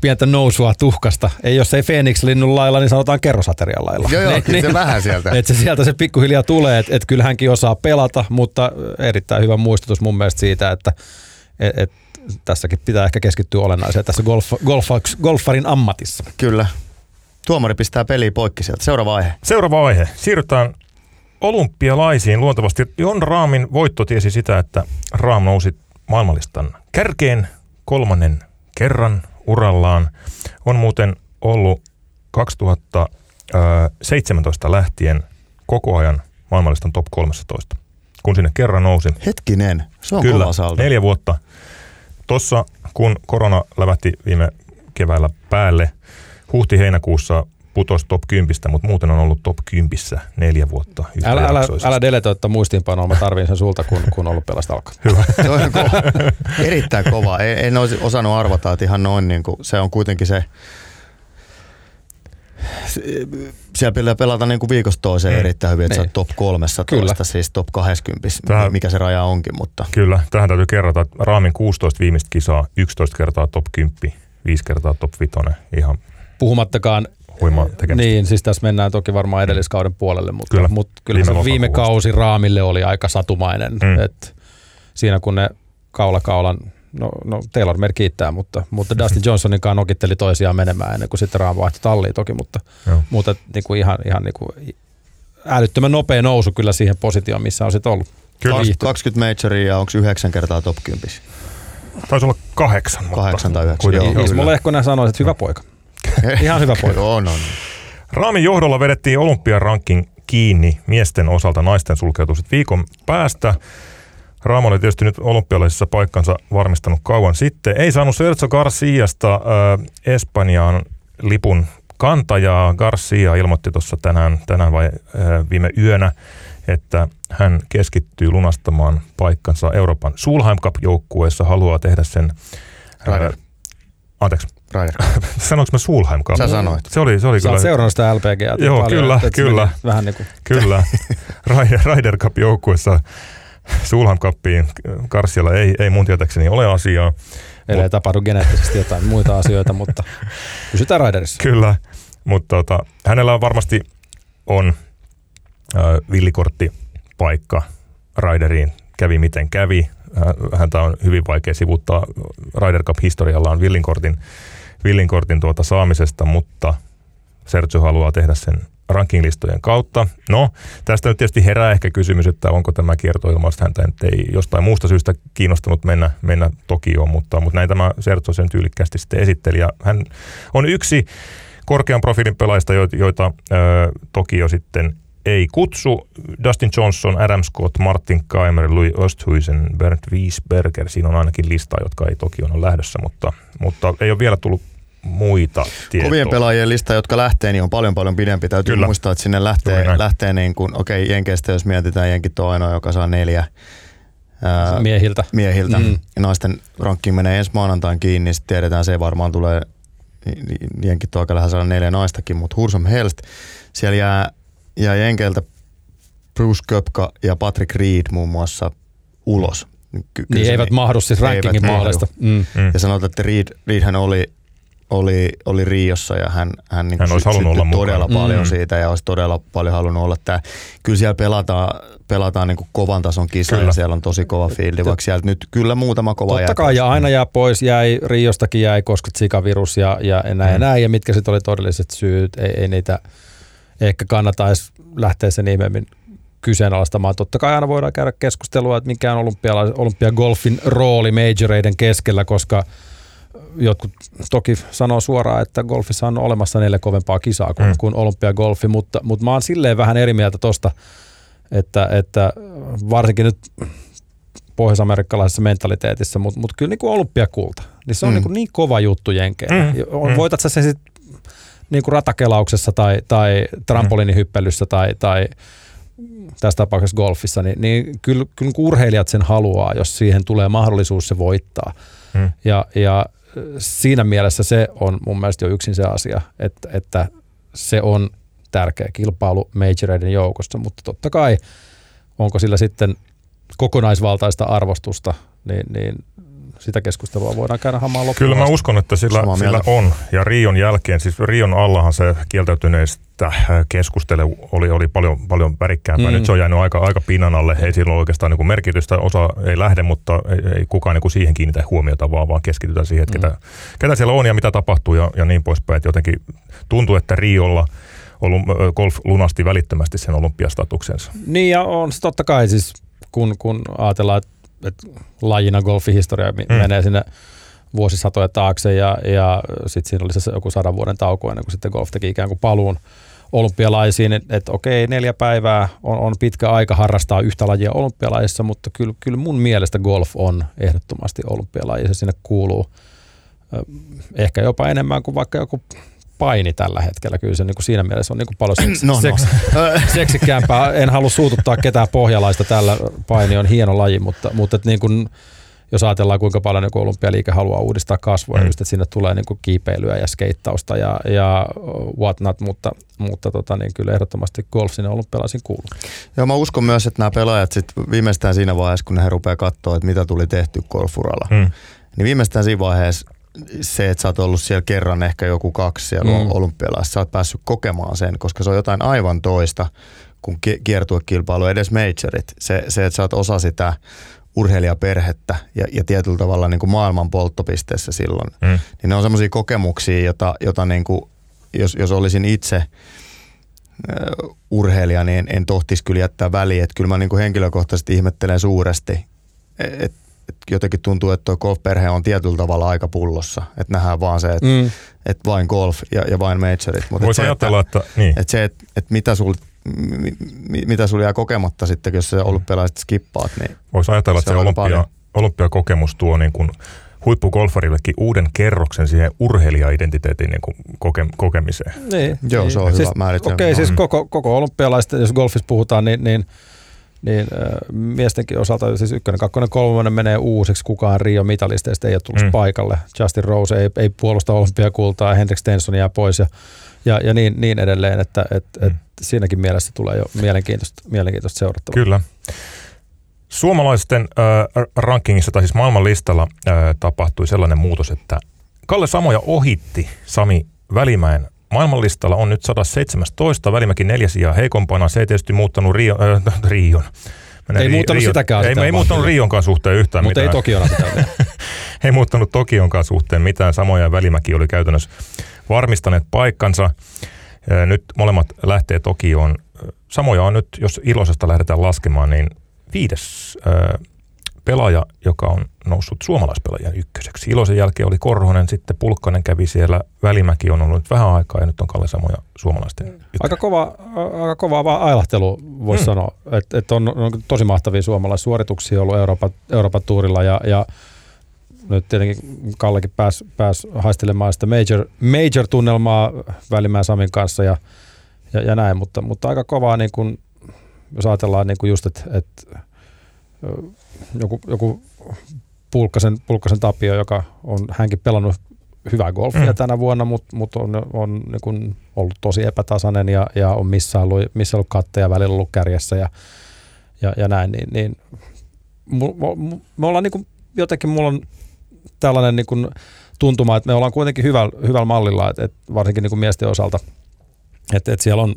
pientä nousua tuhkasta. Ei jos ei Phoenix-linnun lailla, niin sanotaan kerrosaterian lailla. Joo, joo, niin, kyllä se niin, vähän sieltä. Että se sieltä se pikkuhiljaa tulee, että et kyllä hänkin osaa pelata, mutta erittäin hyvä muistutus mun mielestä siitä, että et, et tässäkin pitää ehkä keskittyä olennaiseen tässä golf, golf, golfarin ammatissa. Kyllä. Tuomari pistää peli poikki sieltä. Seuraava aihe. Seuraava aihe. Siirrytään olympialaisiin luontevasti. Jon Raamin voitto tiesi sitä, että Raam nousi maailmanlistan kärkeen kolmannen kerran urallaan. On muuten ollut 2017 lähtien koko ajan maailmanlistan top 13, kun sinne kerran nousi. Hetkinen, se on Kyllä, kova saldo. neljä vuotta Tuossa kun korona lävähti viime keväällä päälle, huhti-heinäkuussa putosi top 10, mutta muuten on ollut top 10 neljä vuotta Älä, älä, älä deletoita muistiinpanoa, mä tarvin sen sulta, kun, kun ollut pelasta alkaa. Hyvä. se on kova. Erittäin kova. En, en olisi osannut arvata, että ihan noin, niin kuin, se on kuitenkin se, siellä pitää pelata niin kuin viikosta toiseen mm. erittäin hyvin, että niin. top kolmessa Kyllä. siis top 20, Tähän, mikä se raja onkin. Mutta. Kyllä, tähän täytyy kerrata, että Raamin 16 viimeistä kisaa, 11 kertaa top 10, 5 kertaa top 5, ihan Puhumattakaan huimaa tekemistä. Niin, siis tässä mennään toki varmaan edelliskauden puolelle, mutta kyllä, mutta kyllä viime, se viime kausi Raamille oli aika satumainen. Mm. Et siinä kun ne kaula kaulan no, no Taylor Mer kiittää, mutta, mutta Dustin Johnsonin kanssa nokitteli toisiaan menemään ennen kuin sitten Raam vaihtoi talliin toki, mutta, mutta niin kuin ihan, ihan niin kuin älyttömän nopea nousu kyllä siihen positioon, missä on sitten ollut. Kyllä. 20 majoria ja onko yhdeksän kertaa top 10? Taisi olla kahdeksan. Kahdeksan tai yhdeksän. Joo, joo, Ismo Lehkonen sanoi, että hyvä poika. Ihan hyvä poika. on, on. Raamin johdolla vedettiin olympiaranking kiinni miesten osalta, naisten sulkeutuu viikon päästä. Raamo oli tietysti nyt olympialaisissa paikkansa varmistanut kauan sitten. Ei saanut Sergio Garciasta äh, Espanjaan lipun kantajaa. Garcia ilmoitti tuossa tänään, tänään vai äh, viime yönä, että hän keskittyy lunastamaan paikkansa Euroopan Sulheim Cup-joukkueessa, haluaa tehdä sen... Äh, anteeksi. Ryder. Sanoinko mä Sulheim Cup? Sä sanoit. Se oli, se oli Sä kyllä... seurannut sitä. Joo, paljon, kyllä, kyllä. Vähän niin kuin... Kyllä. Ryder, Ryder Cup-joukkueessa Sulham Cuppiin Karsialla ei, ei mun tietääkseni ole asiaa. Eli ei tapahdu geneettisesti jotain muita asioita, mutta pysytään Raiderissa. Kyllä, mutta tota, hänellä on varmasti on äh, villikorttipaikka Raideriin. Kävi miten kävi. Häntä on hyvin vaikea sivuttaa Ryder Cup-historiallaan villinkortin, villinkortin tuota saamisesta, mutta Sergio haluaa tehdä sen rankinglistojen kautta. No, tästä nyt tietysti herää ehkä kysymys, että onko tämä kiertoilmaus häntä nyt ei jostain muusta syystä kiinnostanut mennä, mennä Tokioon, mutta, mutta näin tämä Sertso sen tyylikkästi sitten esitteli. Ja hän on yksi korkean profiilin pelaajista, joita, joita äh, Tokio sitten ei kutsu. Dustin Johnson, Adam Scott, Martin Keimer, Louis Osthuisen, Bernd Wiesberger. Siinä on ainakin lista, jotka ei Tokioon ole lähdössä, mutta, mutta ei ole vielä tullut muita tietoja. Kovien pelaajien lista, jotka lähtee, niin on paljon paljon pidempi. Täytyy Kyllä. muistaa, että sinne lähtee, lähtee niin kuin, okei, okay, Jenkeistä jos mietitään, Jenkit on ainoa, joka saa neljä ää, miehiltä. miehiltä. Mm. Ja naisten rankkiin menee ensi maanantain kiinni, niin sitten tiedetään, se varmaan tulee, Jenkit on aika lähes neljä naistakin, mutta Hursom Helst, siellä jää, jää Jenkeiltä Bruce Köpka ja Patrick Reed muun muassa ulos. Ky- niin eivät mahdu siis rankingin maalista. Mm. Mm. Ja sanotaan, että Reed, Reedhän oli oli, oli Riossa ja hän, hän, niin hän olisi halunnut olla todella mukaan. paljon mm. siitä ja olisi todella paljon halunnut olla tämä. Kyllä siellä pelataan, pelataan niin kovan tason kisa kyllä. ja siellä on tosi kova fiildi, vaikka sieltä nyt kyllä muutama kova Totta kai ja aina jää pois, jäi, Riostakin jäi koska Zika-virus ja, ja näin mm. ja näin ja mitkä sitten oli todelliset syyt, ei, ei niitä ehkä kannata edes lähteä sen ihmeemmin kyseenalaistamaan. Totta kai aina voidaan käydä keskustelua, että mikä on olympiagolfin rooli majoreiden keskellä, koska – jotkut toki sanoo suoraan, että golfissa on olemassa neljä kovempaa kisaa kuin, mm. kuin olympiagolfi, mutta, mutta mä oon silleen vähän eri mieltä tosta, että, että varsinkin nyt pohjois-amerikkalaisessa mentaliteetissa, mutta, mutta kyllä niin kuin olympiakulta, niin se on mm. niin, kuin niin kova juttu jenkeillä. Mm. mm. Voitat sä sen sitten niin kuin ratakelauksessa tai, tai trampoliinihyppelyssä tai, tai tässä tapauksessa golfissa, niin, niin kyllä, kyllä niin urheilijat sen haluaa, jos siihen tulee mahdollisuus se voittaa. Mm. Ja, ja siinä mielessä se on mun mielestä jo yksin se asia, että, että se on tärkeä kilpailu majoreiden joukossa, mutta totta kai onko sillä sitten kokonaisvaltaista arvostusta, niin, niin sitä keskustelua voidaan käydä hamaan loppuun. Kyllä mä uskon, että sillä, sillä on. Ja Rion jälkeen, siis Rion allahan se kieltäytyneistä äh, keskustelu oli, oli paljon, paljon värikkäämpää. Mm. Nyt se on jäänyt aika, aika pinnan alle. Ei sillä ole oikeastaan niin kuin merkitystä. Osa ei lähde, mutta ei, ei kukaan niin kuin siihen kiinnitä huomiota, vaan, vaan keskitytään siihen, että mm. ketä, ketä siellä on ja mitä tapahtuu ja, ja niin poispäin. Et jotenkin tuntuu, että Riolla ollut, golf lunasti välittömästi sen olympiastatuksensa. Niin ja on se totta kai siis, kun, kun ajatellaan, että että lajina golfihistoria mm. menee sinne vuosisatoja taakse ja, ja sitten siinä oli se joku sadan vuoden tauko ennen kuin sitten golf teki ikään kuin paluun olympialaisiin, että et okei, neljä päivää on, on pitkä aika harrastaa yhtä lajia olympialaisissa, mutta kyllä, kyllä mun mielestä golf on ehdottomasti olympialaji, se sinne kuuluu ehkä jopa enemmän kuin vaikka joku paini tällä hetkellä. Kyllä se niin kuin siinä mielessä on niin kuin paljon seks, no, no. Seks, seksikkäämpää. En halua suututtaa ketään pohjalaista tällä. Paini on hieno laji, mutta, mutta että niin kuin, jos ajatellaan kuinka paljon niin olympialiike haluaa uudistaa kasvua, mm. just, että sinne tulee niin kuin kiipeilyä ja skeittausta ja, ja whatnot, mutta, mutta tota, niin kyllä ehdottomasti golf sinne olympialaisiin kuuluu. Joo, mä uskon myös, että nämä pelaajat sit viimeistään siinä vaiheessa, kun he rupeaa katsoa, että mitä tuli tehty golfuralla, mm. niin viimeistään siinä vaiheessa se, että sä oot ollut siellä kerran ehkä joku kaksi siellä mm. olympialaisissa, sä oot päässyt kokemaan sen, koska se on jotain aivan toista kuin kiertuekilpailu, edes majorit. Se, se, että sä oot osa sitä urheilijaperhettä ja, ja tietyllä tavalla niin kuin maailman polttopisteessä silloin, mm. niin ne on semmoisia kokemuksia, jota, jota niin kuin, jos, jos olisin itse uh, urheilija, niin en, en tohtisi kyllä jättää väliä. Että kyllä mä niin kuin henkilökohtaisesti ihmettelen suuresti, että et jotenkin tuntuu, että tuo golf-perhe on tietyllä tavalla aika pullossa. Että nähdään vaan se, että mm. et vain golf ja, ja vain majorit. Voisi ajatella, että, että, niin. että se, että, että mitä sul mitä sulla jää kokematta sitten, jos se olympialaiset skippaat. Niin Voisi ajatella, että se olympia, olympiakokemus tuo niin kuin huippugolfarillekin uuden kerroksen siihen urheilijaidentiteetin niin kuin koke, kokemiseen. Niin. Joo, se on siis, hyvä määritelmä. Okei, okay, siis koko, koko olympialaista, jos golfissa puhutaan, niin, niin – niin äh, miestenkin osalta siis ykkönen, kakkonen, kolmonen menee uusiksi. Kukaan Rio mitalisteista ei ole tullut mm. paikalle. Justin Rose ei, ei puolusta olympiakultaa, Hendrik Stenson jää pois ja, ja, ja niin, niin edelleen, että et, mm. et siinäkin mielessä tulee jo mielenkiintoista, mielenkiintoista seurattavaa. Kyllä. Suomalaisten äh, rankingissa, tai siis maailman listalla äh, tapahtui sellainen muutos, että Kalle Samoja ohitti Sami Välimäen Maailmanlistalla on nyt 117, Välimäki neljäs ja heikompana. Se ei tietysti muuttanut Rio, äh, Rion. Menee ei Ri- muuttanut Rio, sitäkään. Ei, ei muuttanut Rionkaan suhteen yhtään Mutta mitään. ei Tokiona sitä Ei muuttanut Tokionkaan suhteen mitään. Samoja Välimäki oli käytännössä varmistaneet paikkansa. Nyt molemmat lähtee Tokioon. Samoja on nyt, jos ilosesta lähdetään laskemaan, niin viides äh, pelaaja, joka on noussut suomalaispelaajien ykköseksi. Iloisen jälkeen oli Korhonen, sitten Pulkkanen kävi siellä, Välimäki on ollut nyt vähän aikaa ja nyt on Kalle Samoja suomalaisten ykkönen. Aika kova, aika kova vaan ailahtelu, voisi hmm. sanoa. Että et on, on, tosi mahtavia suomalaissuorituksia ollut Euroopan, Euroopan tuurilla ja, ja nyt tietenkin Kallekin pääsi pääs haistelemaan sitä major, major-tunnelmaa Välimään Samin kanssa ja, ja, ja näin, mutta, mutta aika kovaa niin kun, jos ajatellaan niin kuin just, että, että joku, joku Pulkkasen, Pulkkasen Tapio, joka on hänkin pelannut hyvää golfia mm. tänä vuonna, mutta mut on, on niin kuin ollut tosi epätasainen ja, ja on missä ollut, missä ollut katteja välillä ollut kärjessä ja, ja, ja näin, niin, niin me, me ollaan niin kuin, jotenkin mulla on tällainen niin kuin tuntuma, että me ollaan kuitenkin hyvällä, hyvällä mallilla, että, että varsinkin niin kuin miesten osalta, että, että siellä on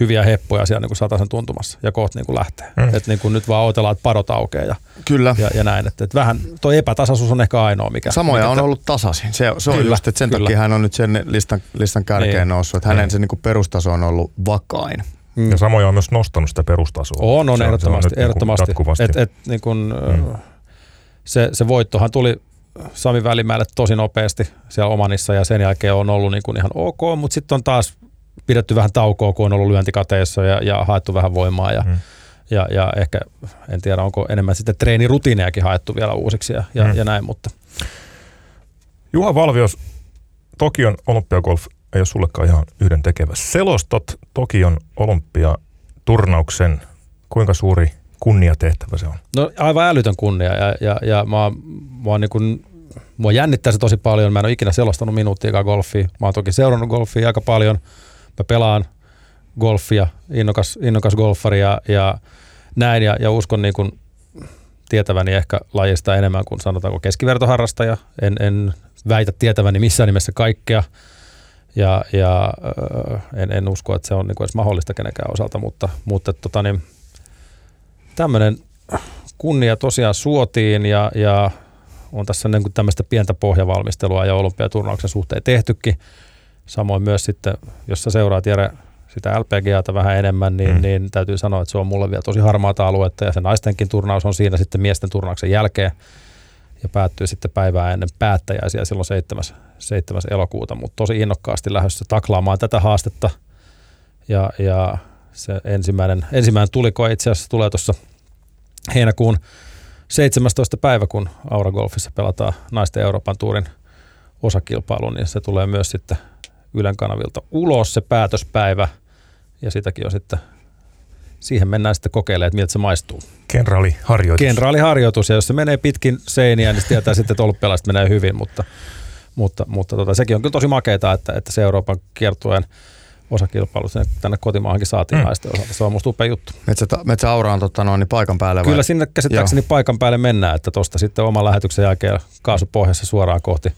hyviä heppoja siellä niin kuin sataisen tuntumassa ja kohta niin kuin lähtee. Mm. Että niin kuin nyt vaan odotellaan, että padot aukeaa ja, Kyllä. ja, ja näin. Että, että vähän toi epätasaisuus on ehkä ainoa, mikä... Samoja mikä on ollut tasaisin. Se, se on kyllä, just, että sen kyllä. takia hän on nyt sen listan, listan kärkeen niin. noussut. Että hänen niin. se niin kuin perustaso on ollut vakain. Mm. Ja samoja on myös nostanut sitä perustasoa. On, on se ehdottomasti. Se on ehdottomasti. Niin et, et, niin kun, mm. se, se voittohan tuli Sami Välimäelle tosi nopeasti siellä Omanissa ja sen jälkeen on ollut niin kuin ihan ok, mutta sitten on taas pidetty vähän taukoa, kun on ollut lyöntikateessa ja, ja haettu vähän voimaa ja, mm. ja, ja ehkä, en tiedä onko enemmän sitten treenirutiinejakin haettu vielä uusiksi ja, ja, mm. ja näin, mutta. Juha Valvios, Tokion olympiagolf ei ole sullekaan ihan yhden tekevä. Selostot Tokion olympiaturnauksen, kuinka suuri kunniatehtävä se on? No aivan älytön kunnia ja, ja, ja mä, mä niin kuin, mua jännittää se tosi paljon. Mä en ole ikinä selostanut minuuttia golfia. Mä oon toki seurannut golfia aika paljon – mä pelaan golfia, innokas, innokas golfari ja, ja näin ja, ja uskon niin kuin tietäväni ehkä lajista enemmän kuin sanotaanko keskivertoharrastaja. En, en väitä tietäväni missään nimessä kaikkea ja, ja äh, en, en usko, että se on niin kuin edes mahdollista kenenkään osalta, mutta, mutta tota niin, tämmöinen kunnia tosiaan suotiin ja, ja on tässä niin kuin tämmöistä pientä pohjavalmistelua ja olympiaturnauksen suhteen tehtykin. Samoin myös sitten, jos sä seuraat Jere sitä LPGAta vähän enemmän, niin, mm. niin täytyy sanoa, että se on mulle vielä tosi harmaata aluetta ja se naistenkin turnaus on siinä sitten miesten turnauksen jälkeen ja päättyy sitten päivää ennen päättäjäisiä silloin 7. 7. elokuuta, mutta tosi innokkaasti lähdössä taklaamaan tätä haastetta ja, ja se ensimmäinen, ensimmäinen tuliko itse asiassa tulee tuossa heinäkuun 17. päivä, kun Aura Golfissa pelataan naisten Euroopan tuurin osakilpailu, niin se tulee myös sitten Ylen kanavilta ulos se päätöspäivä ja sitäkin on sitten siihen mennään sitten kokeilemaan, että miltä se maistuu. Kenraaliharjoitus. Kenraaliharjoitus, ja jos se menee pitkin seiniä, niin tietää sitten, että olympialaiset menee hyvin, mutta, mutta, mutta tota, sekin on kyllä tosi makeeta, että, että se Euroopan kiertueen osakilpailu sinne tänne kotimaahankin saatiin mm. naisten osalta. Se on musta upea juttu. Metsä, Metsä Aura on totta noin, niin paikan päälle vai? Kyllä sinne käsittääkseni Joo. paikan päälle mennään, että tuosta sitten oman lähetyksen jälkeen kaasupohjassa suoraan kohti,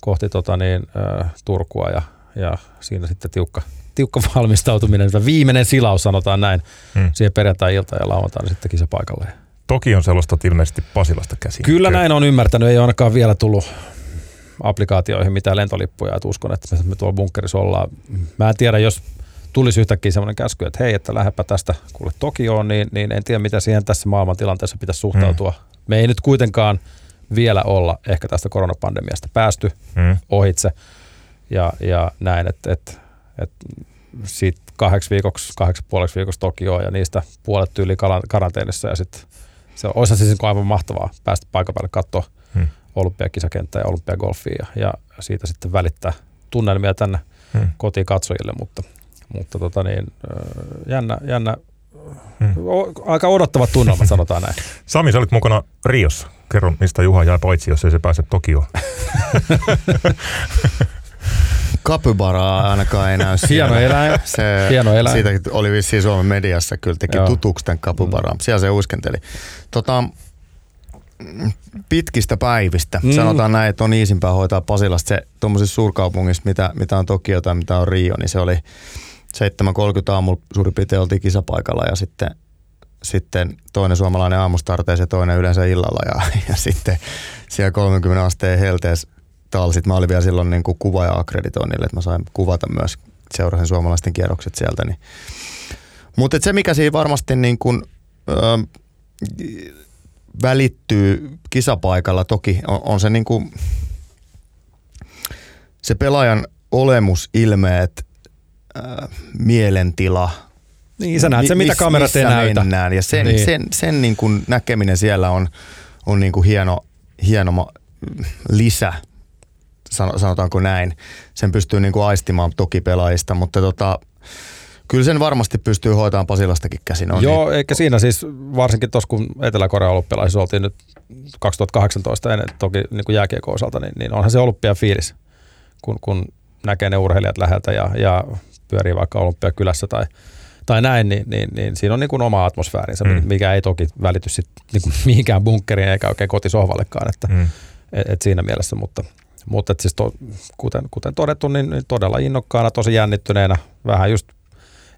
kohti tota niin, äh, Turkua ja ja siinä sitten tiukka, tiukka valmistautuminen, viimeinen silaus sanotaan näin, hmm. siihen perjantai-ilta ja lauantaina sitten kisapaikalle. Toki on sellaista ilmeisesti Pasilasta käsin. Kyllä näin on ymmärtänyt, ei ainakaan vielä tullut applikaatioihin mitään lentolippuja, että uskon, että me tuolla bunkkerissa ollaan. Mä en tiedä, jos tulisi yhtäkkiä semmoinen käsky, että hei, että lähdepä tästä kuule Tokioon, niin, niin en tiedä, mitä siihen tässä maailmantilanteessa pitäisi suhtautua. Mm. Me ei nyt kuitenkaan vielä olla ehkä tästä koronapandemiasta päästy mm. ohitse ja, ja näin, että et, et siitä kahdeksi viikoksi, kahdeksi puoleksi viikoksi Tokioon ja niistä puolet tyyli karanteenissa ja sitten se olisi siis aivan mahtavaa päästä paikan päälle katsoa hmm. olympiakisakenttää ja olympiagolfia ja, ja siitä sitten välittää tunnelmia tänne hmm. kotiin katsojille, mutta, mutta tota niin, jännä, jännä hmm. aika odottavat tunnelmat sanotaan näin. Sami, sä olit mukana Riossa. Kerro, mistä Juha jää paitsi, jos ei se pääse Tokioon. Kapybaraa ainakaan ei näy Hieno eläin. Se, Hieno eläin. Siitäkin oli vissiin Suomen mediassa, kyllä teki Joo. tutuksi tämän kapybaraa. Mm. Siellä se uskenteli. Tota, pitkistä päivistä. Mm. Sanotaan näin, että on iisimpää hoitaa Pasilasta se tuommoisessa suurkaupungissa, mitä, mitä on Tokio tai mitä on Rio, niin se oli 7.30 aamulla suurin piirtein oltiin kisapaikalla ja sitten, sitten toinen suomalainen aamustarteessa ja toinen yleensä illalla ja, ja sitten siellä 30 asteen helteessä talsit. Mä olin vielä silloin niin kuin kuva- ja akkreditoinnille, että mä sain kuvata myös seurasin suomalaisten kierrokset sieltä. Niin. Mutta se, mikä siinä varmasti niin kuin, ö, välittyy kisapaikalla. Toki on, on se niin kuin, se pelaajan olemus, ilmeet, äh, mielentila. Niin, sä näet se, mitä kamerat ei näytä. Mennään. Ja sen, niin. sen, sen niin kuin näkeminen siellä on, on niin kuin hieno, hieno lisä, sanotaanko näin. Sen pystyy niin kuin aistimaan toki pelaajista, mutta tota, Kyllä sen varmasti pystyy hoitamaan Pasilastakin käsin. On Joo, niin. eikä siinä siis varsinkin tuossa kun olympialaisissa oltiin nyt 2018 ennen toki niin kuin jääkiekon osalta, niin, niin onhan se fiilis, kun, kun näkee ne urheilijat läheltä ja, ja pyörii vaikka olympiakylässä tai, tai näin, niin, niin, niin siinä on niin kuin oma atmosfäärinsä, mm. mikä ei toki välity sit niin kuin mihinkään bunkkeriin eikä oikein kotisohvallekaan, että mm. et, et siinä mielessä, mutta, mutta siis to, kuten, kuten todettu, niin, niin todella innokkaana, tosi jännittyneenä, vähän just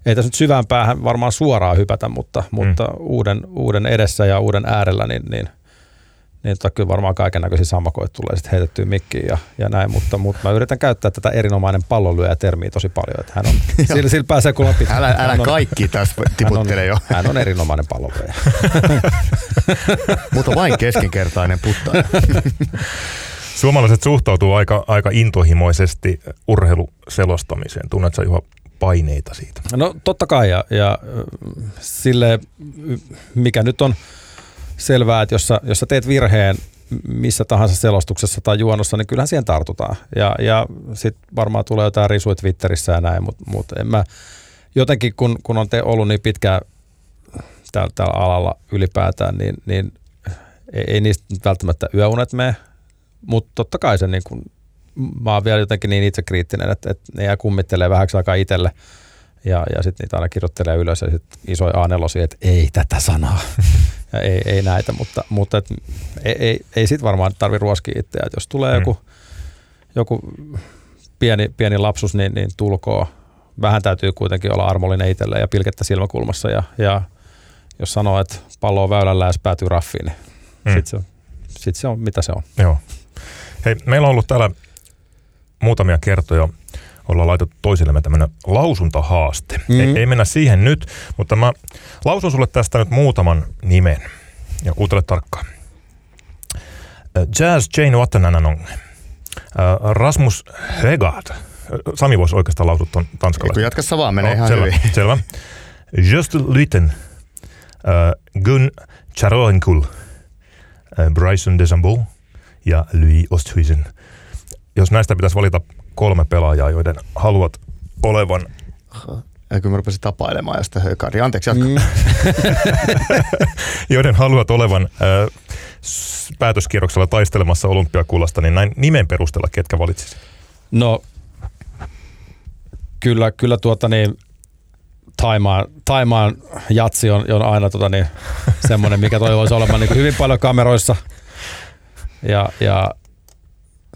ei tässä nyt syvään päähän varmaan suoraan hypätä, mutta, mm. mutta uuden, uuden edessä ja uuden äärellä, niin, niin, niin tota, kyllä varmaan kaiken näköisiä sammakoita tulee sitten heitettyä mikkiin ja, ja näin, mutta, mutta mä yritän käyttää tätä erinomainen pallonlyöjä termiä tosi paljon, että hän on, sillä, sillä pääsee kun pitää. Älä, älä on, kaikki tässä tiputtele jo. Hän on erinomainen pallonlyöjä. mutta vain keskinkertainen putta. Suomalaiset suhtautuu aika, aika intohimoisesti urheiluselostamiseen. Tunnetko Juha paineita siitä? No totta kai ja, ja sille, mikä nyt on selvää, että jos sä, jos sä teet virheen missä tahansa selostuksessa tai juonossa, niin kyllähän siihen tartutaan. Ja, ja sitten varmaan tulee jotain risuja Twitterissä ja näin, mutta mut en mä, jotenkin kun, kun on te ollut niin pitkään täällä, täällä alalla ylipäätään, niin, niin ei, ei niistä välttämättä yöunet mene, mutta totta kai se niin kun mä oon vielä jotenkin niin itsekriittinen, että, että ne jää kummittelee vähäksi aikaa itselle ja, ja sitten niitä aina kirjoittelee ylös ja sitten isoja a että ei tätä sanaa ja ei, ei näitä, mutta, mutta et, ei, ei, ei sit varmaan tarvi ruoskia itseä, jos tulee mm. joku, joku pieni, pieni lapsus, niin, niin tulkoo. Vähän täytyy kuitenkin olla armollinen itselle ja pilkettä silmäkulmassa ja, ja jos sanoo, että pallo on väylällä ja se päätyy raffiin, niin mm. sitten se, sit se on mitä se on. Joo. Hei, meillä on ollut täällä muutamia kertoja ollaan laitettu toisillemme tämmöinen lausuntahaaste. Mm. Ei, ei mennä siihen nyt, mutta mä lausun sulle tästä nyt muutaman nimen ja kuuntele tarkkaan. Jazz Jane Wattenananong, Rasmus Hegard, Sami voisi oikeastaan lausua ton tanskalaisen. Jatka sä vaan, menee oh, ihan selvä, hyvin. Selvä. Just Lyten, Gun Charoenkul, Bryson DeSambeau ja Louis Osthuisen – jos näistä pitäisi valita kolme pelaajaa, joiden haluat olevan ja kyllä mä rupesin tapailemaan josta höykari. Anteeksi, jatka. Mm. joiden haluat olevan äh, päätöskierroksella taistelemassa olympiakullasta, niin näin nimen perusteella ketkä valitsisit? No, kyllä, kyllä tuota niin, Taimaan, Taimaan jatsi on, on aina tota niin, semmoinen, mikä toivoisi olemaan niin hyvin paljon kameroissa. Ja, ja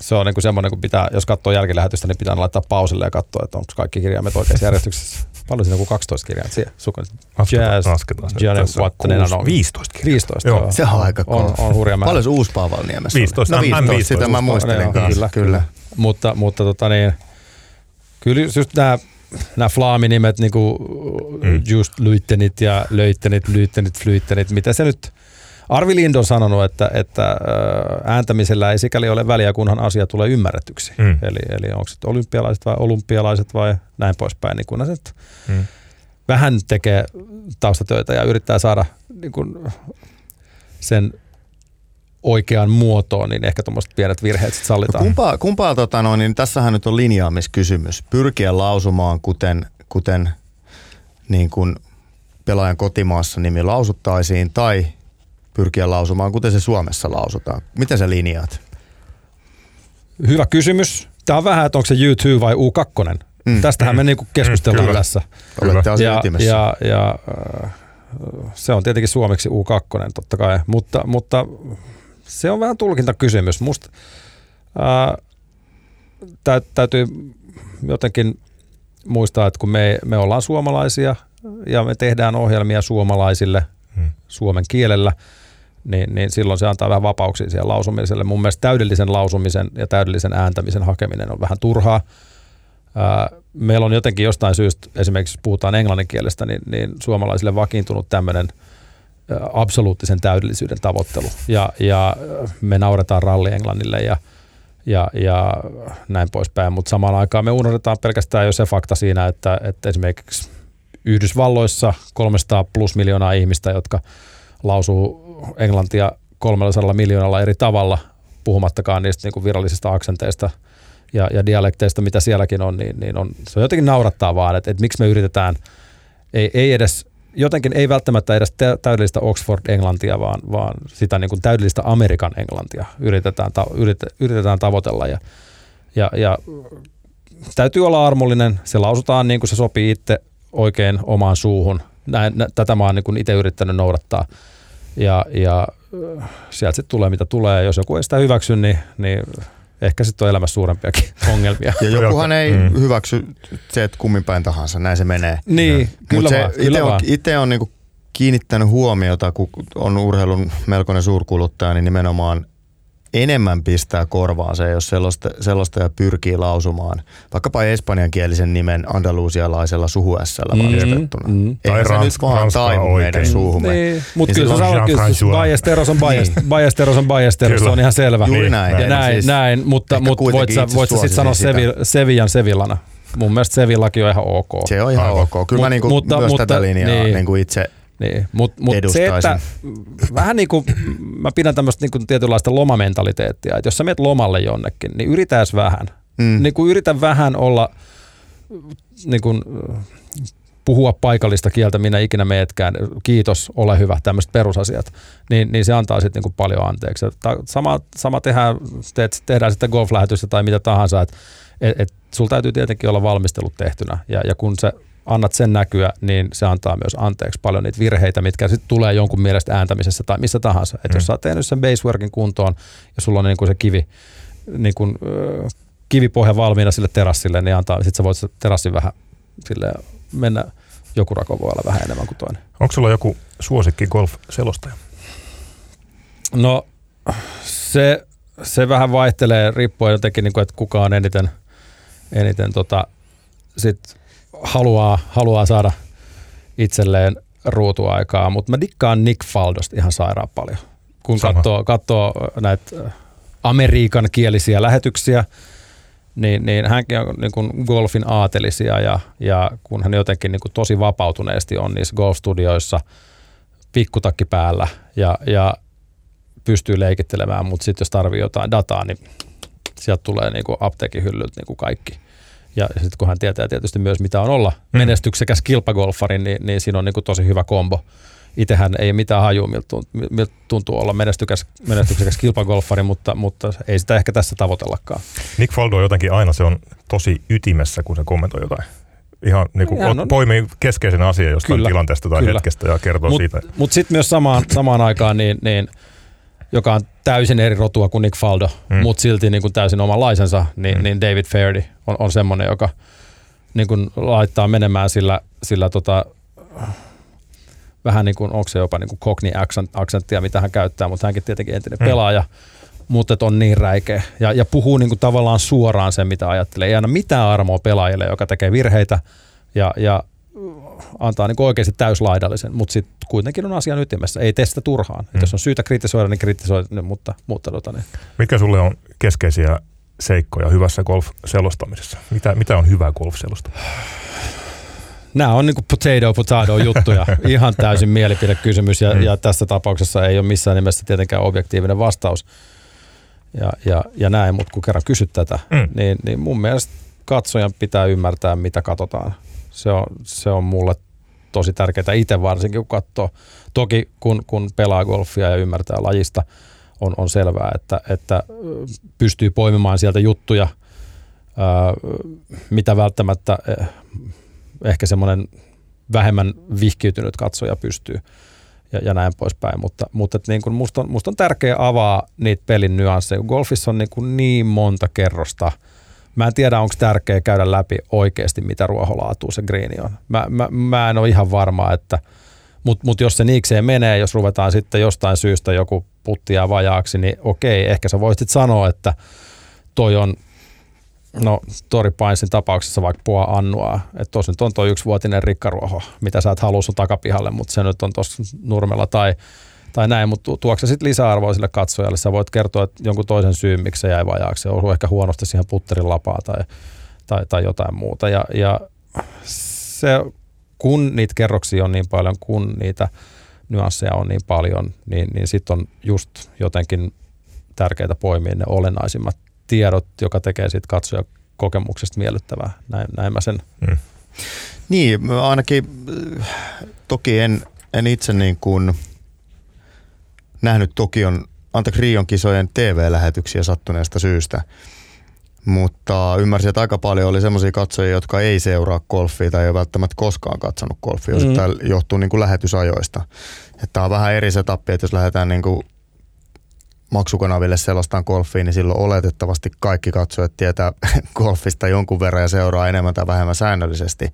se on niin kuin semmoinen, kun pitää, jos katsoo jälkilähetystä, niin pitää laittaa pausille ja katsoa, että onko kaikki kirjaimet oikeassa järjestyksessä. Paljon siinä kuin 12 kirjaa. Jazz, Jazz, Wattonen on 15 kirjaa. 15, joo. Se on aika on, on hurja määrä. Paljon se uusi Paavalniemessä 15, no 15, 15, sitä mä muistelin no, Kyllä, kyllä. Mutta, mutta tota niin, kyllä just nämä nämä flaaminimet, niin kuin mm. just Luytenit ja Löytenit, Lyytenit, Flytenit, mitä se nyt Arvi Lind on sanonut, että, että ääntämisellä ei sikäli ole väliä, kunhan asia tulee ymmärretyksi. Mm. Eli, eli onko se olympialaiset vai olympialaiset vai näin poispäin, niin kunhan se mm. vähän tekee taustatöitä ja yrittää saada niin kun, sen oikeaan muotoon, niin ehkä tuommoiset pienet virheet sitten sallitaan. No kumpaa, kumpaa tota no, niin tässähän nyt on linjaamiskysymys. Pyrkiä lausumaan, kuten, kuten niin kuin pelaajan kotimaassa nimi lausuttaisiin, tai pyrkiä lausumaan, kuten se Suomessa lausutaan? Miten sä linjaat? Hyvä kysymys. Tämä on vähän, että onko se U2 vai U2. Mm. Tästähän mm. me niinku keskustellaan mm, tässä. Olette ja, ja, ja, äh, se on tietenkin suomeksi U2 totta kai, mutta, mutta se on vähän tulkintakysymys. Musta äh, tä, täytyy jotenkin muistaa, että kun me, me ollaan suomalaisia ja me tehdään ohjelmia suomalaisille hmm. suomen kielellä – niin, niin silloin se antaa vähän vapauksia siihen lausumiselle. Mun mielestä täydellisen lausumisen ja täydellisen ääntämisen hakeminen on vähän turhaa. meillä on jotenkin jostain syystä, esimerkiksi puhutaan englannin kielestä, niin, niin suomalaisille vakiintunut tämmöinen absoluuttisen täydellisyyden tavoittelu. Ja, ja me nauretaan ralli Englannille ja, ja, ja näin poispäin, mutta samaan aikaan me unohdetaan pelkästään jo se fakta siinä, että, että esimerkiksi Yhdysvalloissa 300 plus miljoonaa ihmistä, jotka lausuu englantia 300 miljoonalla eri tavalla, puhumattakaan niistä niin kuin virallisista aksenteista ja, ja dialekteista, mitä sielläkin on, niin, niin on, se on jotenkin naurattaa vaan, että, että miksi me yritetään, ei, ei edes, jotenkin ei välttämättä edes täydellistä Oxford-englantia, vaan, vaan sitä niin kuin täydellistä Amerikan englantia yritetään, ta, yritetään tavoitella ja, ja, ja täytyy olla armollinen, se lausutaan niin kuin se sopii itse oikein omaan suuhun. Näin, tätä mä oon niin itse yrittänyt noudattaa ja, ja sieltä sitten tulee mitä tulee. Jos joku ei sitä hyväksy, niin, niin ehkä sitten on elämässä suurempiakin ongelmia. Ja jokuhan ei mm. hyväksy se, että kummin päin tahansa, näin se menee. Niin, ja. kyllä, se vaan, ite on, ite on niinku kiinnittänyt huomiota, kun on urheilun melkoinen suurkuluttaja, niin nimenomaan enemmän pistää korvaan se, jos sellaista, sellaista ja pyrkii lausumaan vaikkapa espanjankielisen nimen andalusialaisella suhuässällä mm, valmistettuna. Mm, mm. Tai se nyt vaan taivu meidän suuhumme. Niin, mutta kyllä se on kyllä Ballesteros on Ballesteros on Ballesteros, se on ihan selvä. Juuri näin. Ja näin, siis näin mutta, mutta voit sä, voit sä sitten sanoa Sevillan Sevillana. Mun mielestä Sevillakin on ihan ok. Se on ihan Aivan. ok. Kyllä mut, mä niinku mutta, myös mutta, tätä linjaa niin. niinku itse niin, mutta mut se, että vähän niin kuin, mä pidän tämmöistä niin kuin tietynlaista lomamentaliteettia, että jos sä menet lomalle jonnekin, niin yritäis vähän. Mm. Niin kuin yritä vähän olla, niin kuin, puhua paikallista kieltä, minä ikinä meetkään, kiitos, ole hyvä, tämmöiset perusasiat, niin, niin se antaa sitten niin paljon anteeksi. Sama, sama tehdään, teet, tehdään sitten golf-lähetystä tai mitä tahansa, että et, et, sulla täytyy tietenkin olla valmistelut tehtynä, ja, ja kun se annat sen näkyä, niin se antaa myös anteeksi paljon niitä virheitä, mitkä sitten tulee jonkun mielestä ääntämisessä tai missä tahansa. Että mm. jos sä oot tehnyt sen baseworkin kuntoon ja sulla on niin kuin se kivi, niin kuin, äh, kivipohja valmiina sille terassille, niin antaa, sit sä voit se terassin vähän sille mennä joku rako voi olla vähän enemmän kuin toinen. Onko sulla joku suosikki golf-selostaja? No se, se vähän vaihtelee riippuen jotenkin, niin kuin, että kuka on eniten, eniten tota, sit haluaa, haluaa saada itselleen ruutuaikaa, mutta mä dikkaan Nick Faldosta ihan sairaan paljon. Kun katsoo, katsoo näitä amerikan kielisiä lähetyksiä, niin, niin hänkin on niin kuin golfin aatelisia ja, ja kun hän jotenkin niin kuin tosi vapautuneesti on niissä golfstudioissa pikkutakki päällä ja, ja pystyy leikittelemään, mutta sitten jos tarvii jotain dataa, niin sieltä tulee niin kuin apteekin hyllyltä niin kuin kaikki – ja sitten kun hän tietää tietysti myös, mitä on olla mm. menestyksekäs kilpagolfari, niin, niin siinä on niin kuin tosi hyvä kombo. Itsehän ei mitään hajua, miltä tuntuu olla menestyksekäs, menestyksekäs kilpagolfari, mutta, mutta ei sitä ehkä tässä tavoitellakaan. Nick Faldo jotenkin aina se on tosi ytimessä, kun se kommentoi jotain ihan niin kuin on, poimii keskeisen asian jostain kyllä, tilanteesta tai kyllä. hetkestä ja kertoo mut, siitä. Mutta sitten myös samaan, samaan aikaan, niin, niin, joka on täysin eri rotua kuin Nick Faldo, mm. mutta silti niin kuin täysin omanlaisensa, niin, mm. niin David Fairdy on, on semmoinen, joka niin kuin laittaa menemään sillä, sillä tota, vähän niin kuin, onko se jopa niin kuin cockney accenttia, mitä hän käyttää, mutta hänkin tietenkin entinen mm. pelaaja, mutta on niin räikeä ja, ja puhuu niin kuin tavallaan suoraan sen, mitä ajattelee. Ei anna mitään armoa pelaajille, joka tekee virheitä ja, ja antaa niin oikeasti täyslaidallisen, mutta sitten kuitenkin on asian ytimessä. Ei tee sitä turhaan. Mm. jos on syytä kritisoida, niin kritisoida, mutta, mutta tota, niin. Mitkä sulle on keskeisiä seikkoja hyvässä golf-selostamisessa? Mitä, mitä on hyvä golf-selosta? Nämä on niin kuin potato potato juttuja, ihan täysin mielipidekysymys ja, mm. ja tässä tapauksessa ei ole missään nimessä tietenkään objektiivinen vastaus ja, ja, ja näin, mutta kun kerran kysyt tätä, mm. niin, niin mun mielestä katsojan pitää ymmärtää, mitä katsotaan. Se on, se on mulle tosi tärkeää itse varsinkin, kun katsoo. Toki kun, kun pelaa golfia ja ymmärtää lajista, on, on selvää, että, että pystyy poimimaan sieltä juttuja, mitä välttämättä eh, ehkä semmoinen vähemmän vihkiytynyt katsoja pystyy ja, ja näin poispäin. Mutta, mutta niin kuin musta, on, musta on tärkeää avaa niitä pelin nyansseja. Golfissa on niin, kuin niin monta kerrosta. Mä en tiedä, onko tärkeää käydä läpi oikeasti, mitä ruoholaatua se greeni on. Mä, mä, mä en ole ihan varma, että – mutta mut jos se niikseen menee, jos ruvetaan sitten jostain syystä joku puttia vajaaksi, niin okei, ehkä sä voisit sanoa, että toi on no Tori Pinesin tapauksessa vaikka Pua Annua, että tuossa nyt on tuo yksivuotinen rikkaruoho, mitä sä et halua sun takapihalle, mutta se nyt on tuossa nurmella tai, tai näin, mutta tuokse sitten lisäarvoa sille katsojalle. Sä voit kertoa että jonkun toisen syyn, miksi se jäi vajaaksi. Se on ehkä huonosti siihen putterin lapaa tai, tai, tai jotain muuta. Ja, ja se, kun niitä kerroksia on niin paljon, kun niitä nyansseja on niin paljon, niin, niin sitten on just jotenkin tärkeää poimia ne olennaisimmat tiedot, joka tekee siitä katsoja kokemuksesta miellyttävää. Näin, näin mä sen. Mm. Niin, ainakin toki en, en itse niin kuin nähnyt Tokion, anteeksi Rion kisojen TV-lähetyksiä sattuneesta syystä. Mutta ymmärsin, että aika paljon oli semmoisia katsojia, jotka ei seuraa golfia tai ei ole välttämättä koskaan katsonut golfia. Mm. Tämä johtuu niin kuin lähetysajoista. Tämä on vähän eri setappi, että jos lähdetään niin kuin maksukanaville selostaan golfiin, niin silloin oletettavasti kaikki katsojat tietää golfista jonkun verran ja seuraa enemmän tai vähemmän säännöllisesti.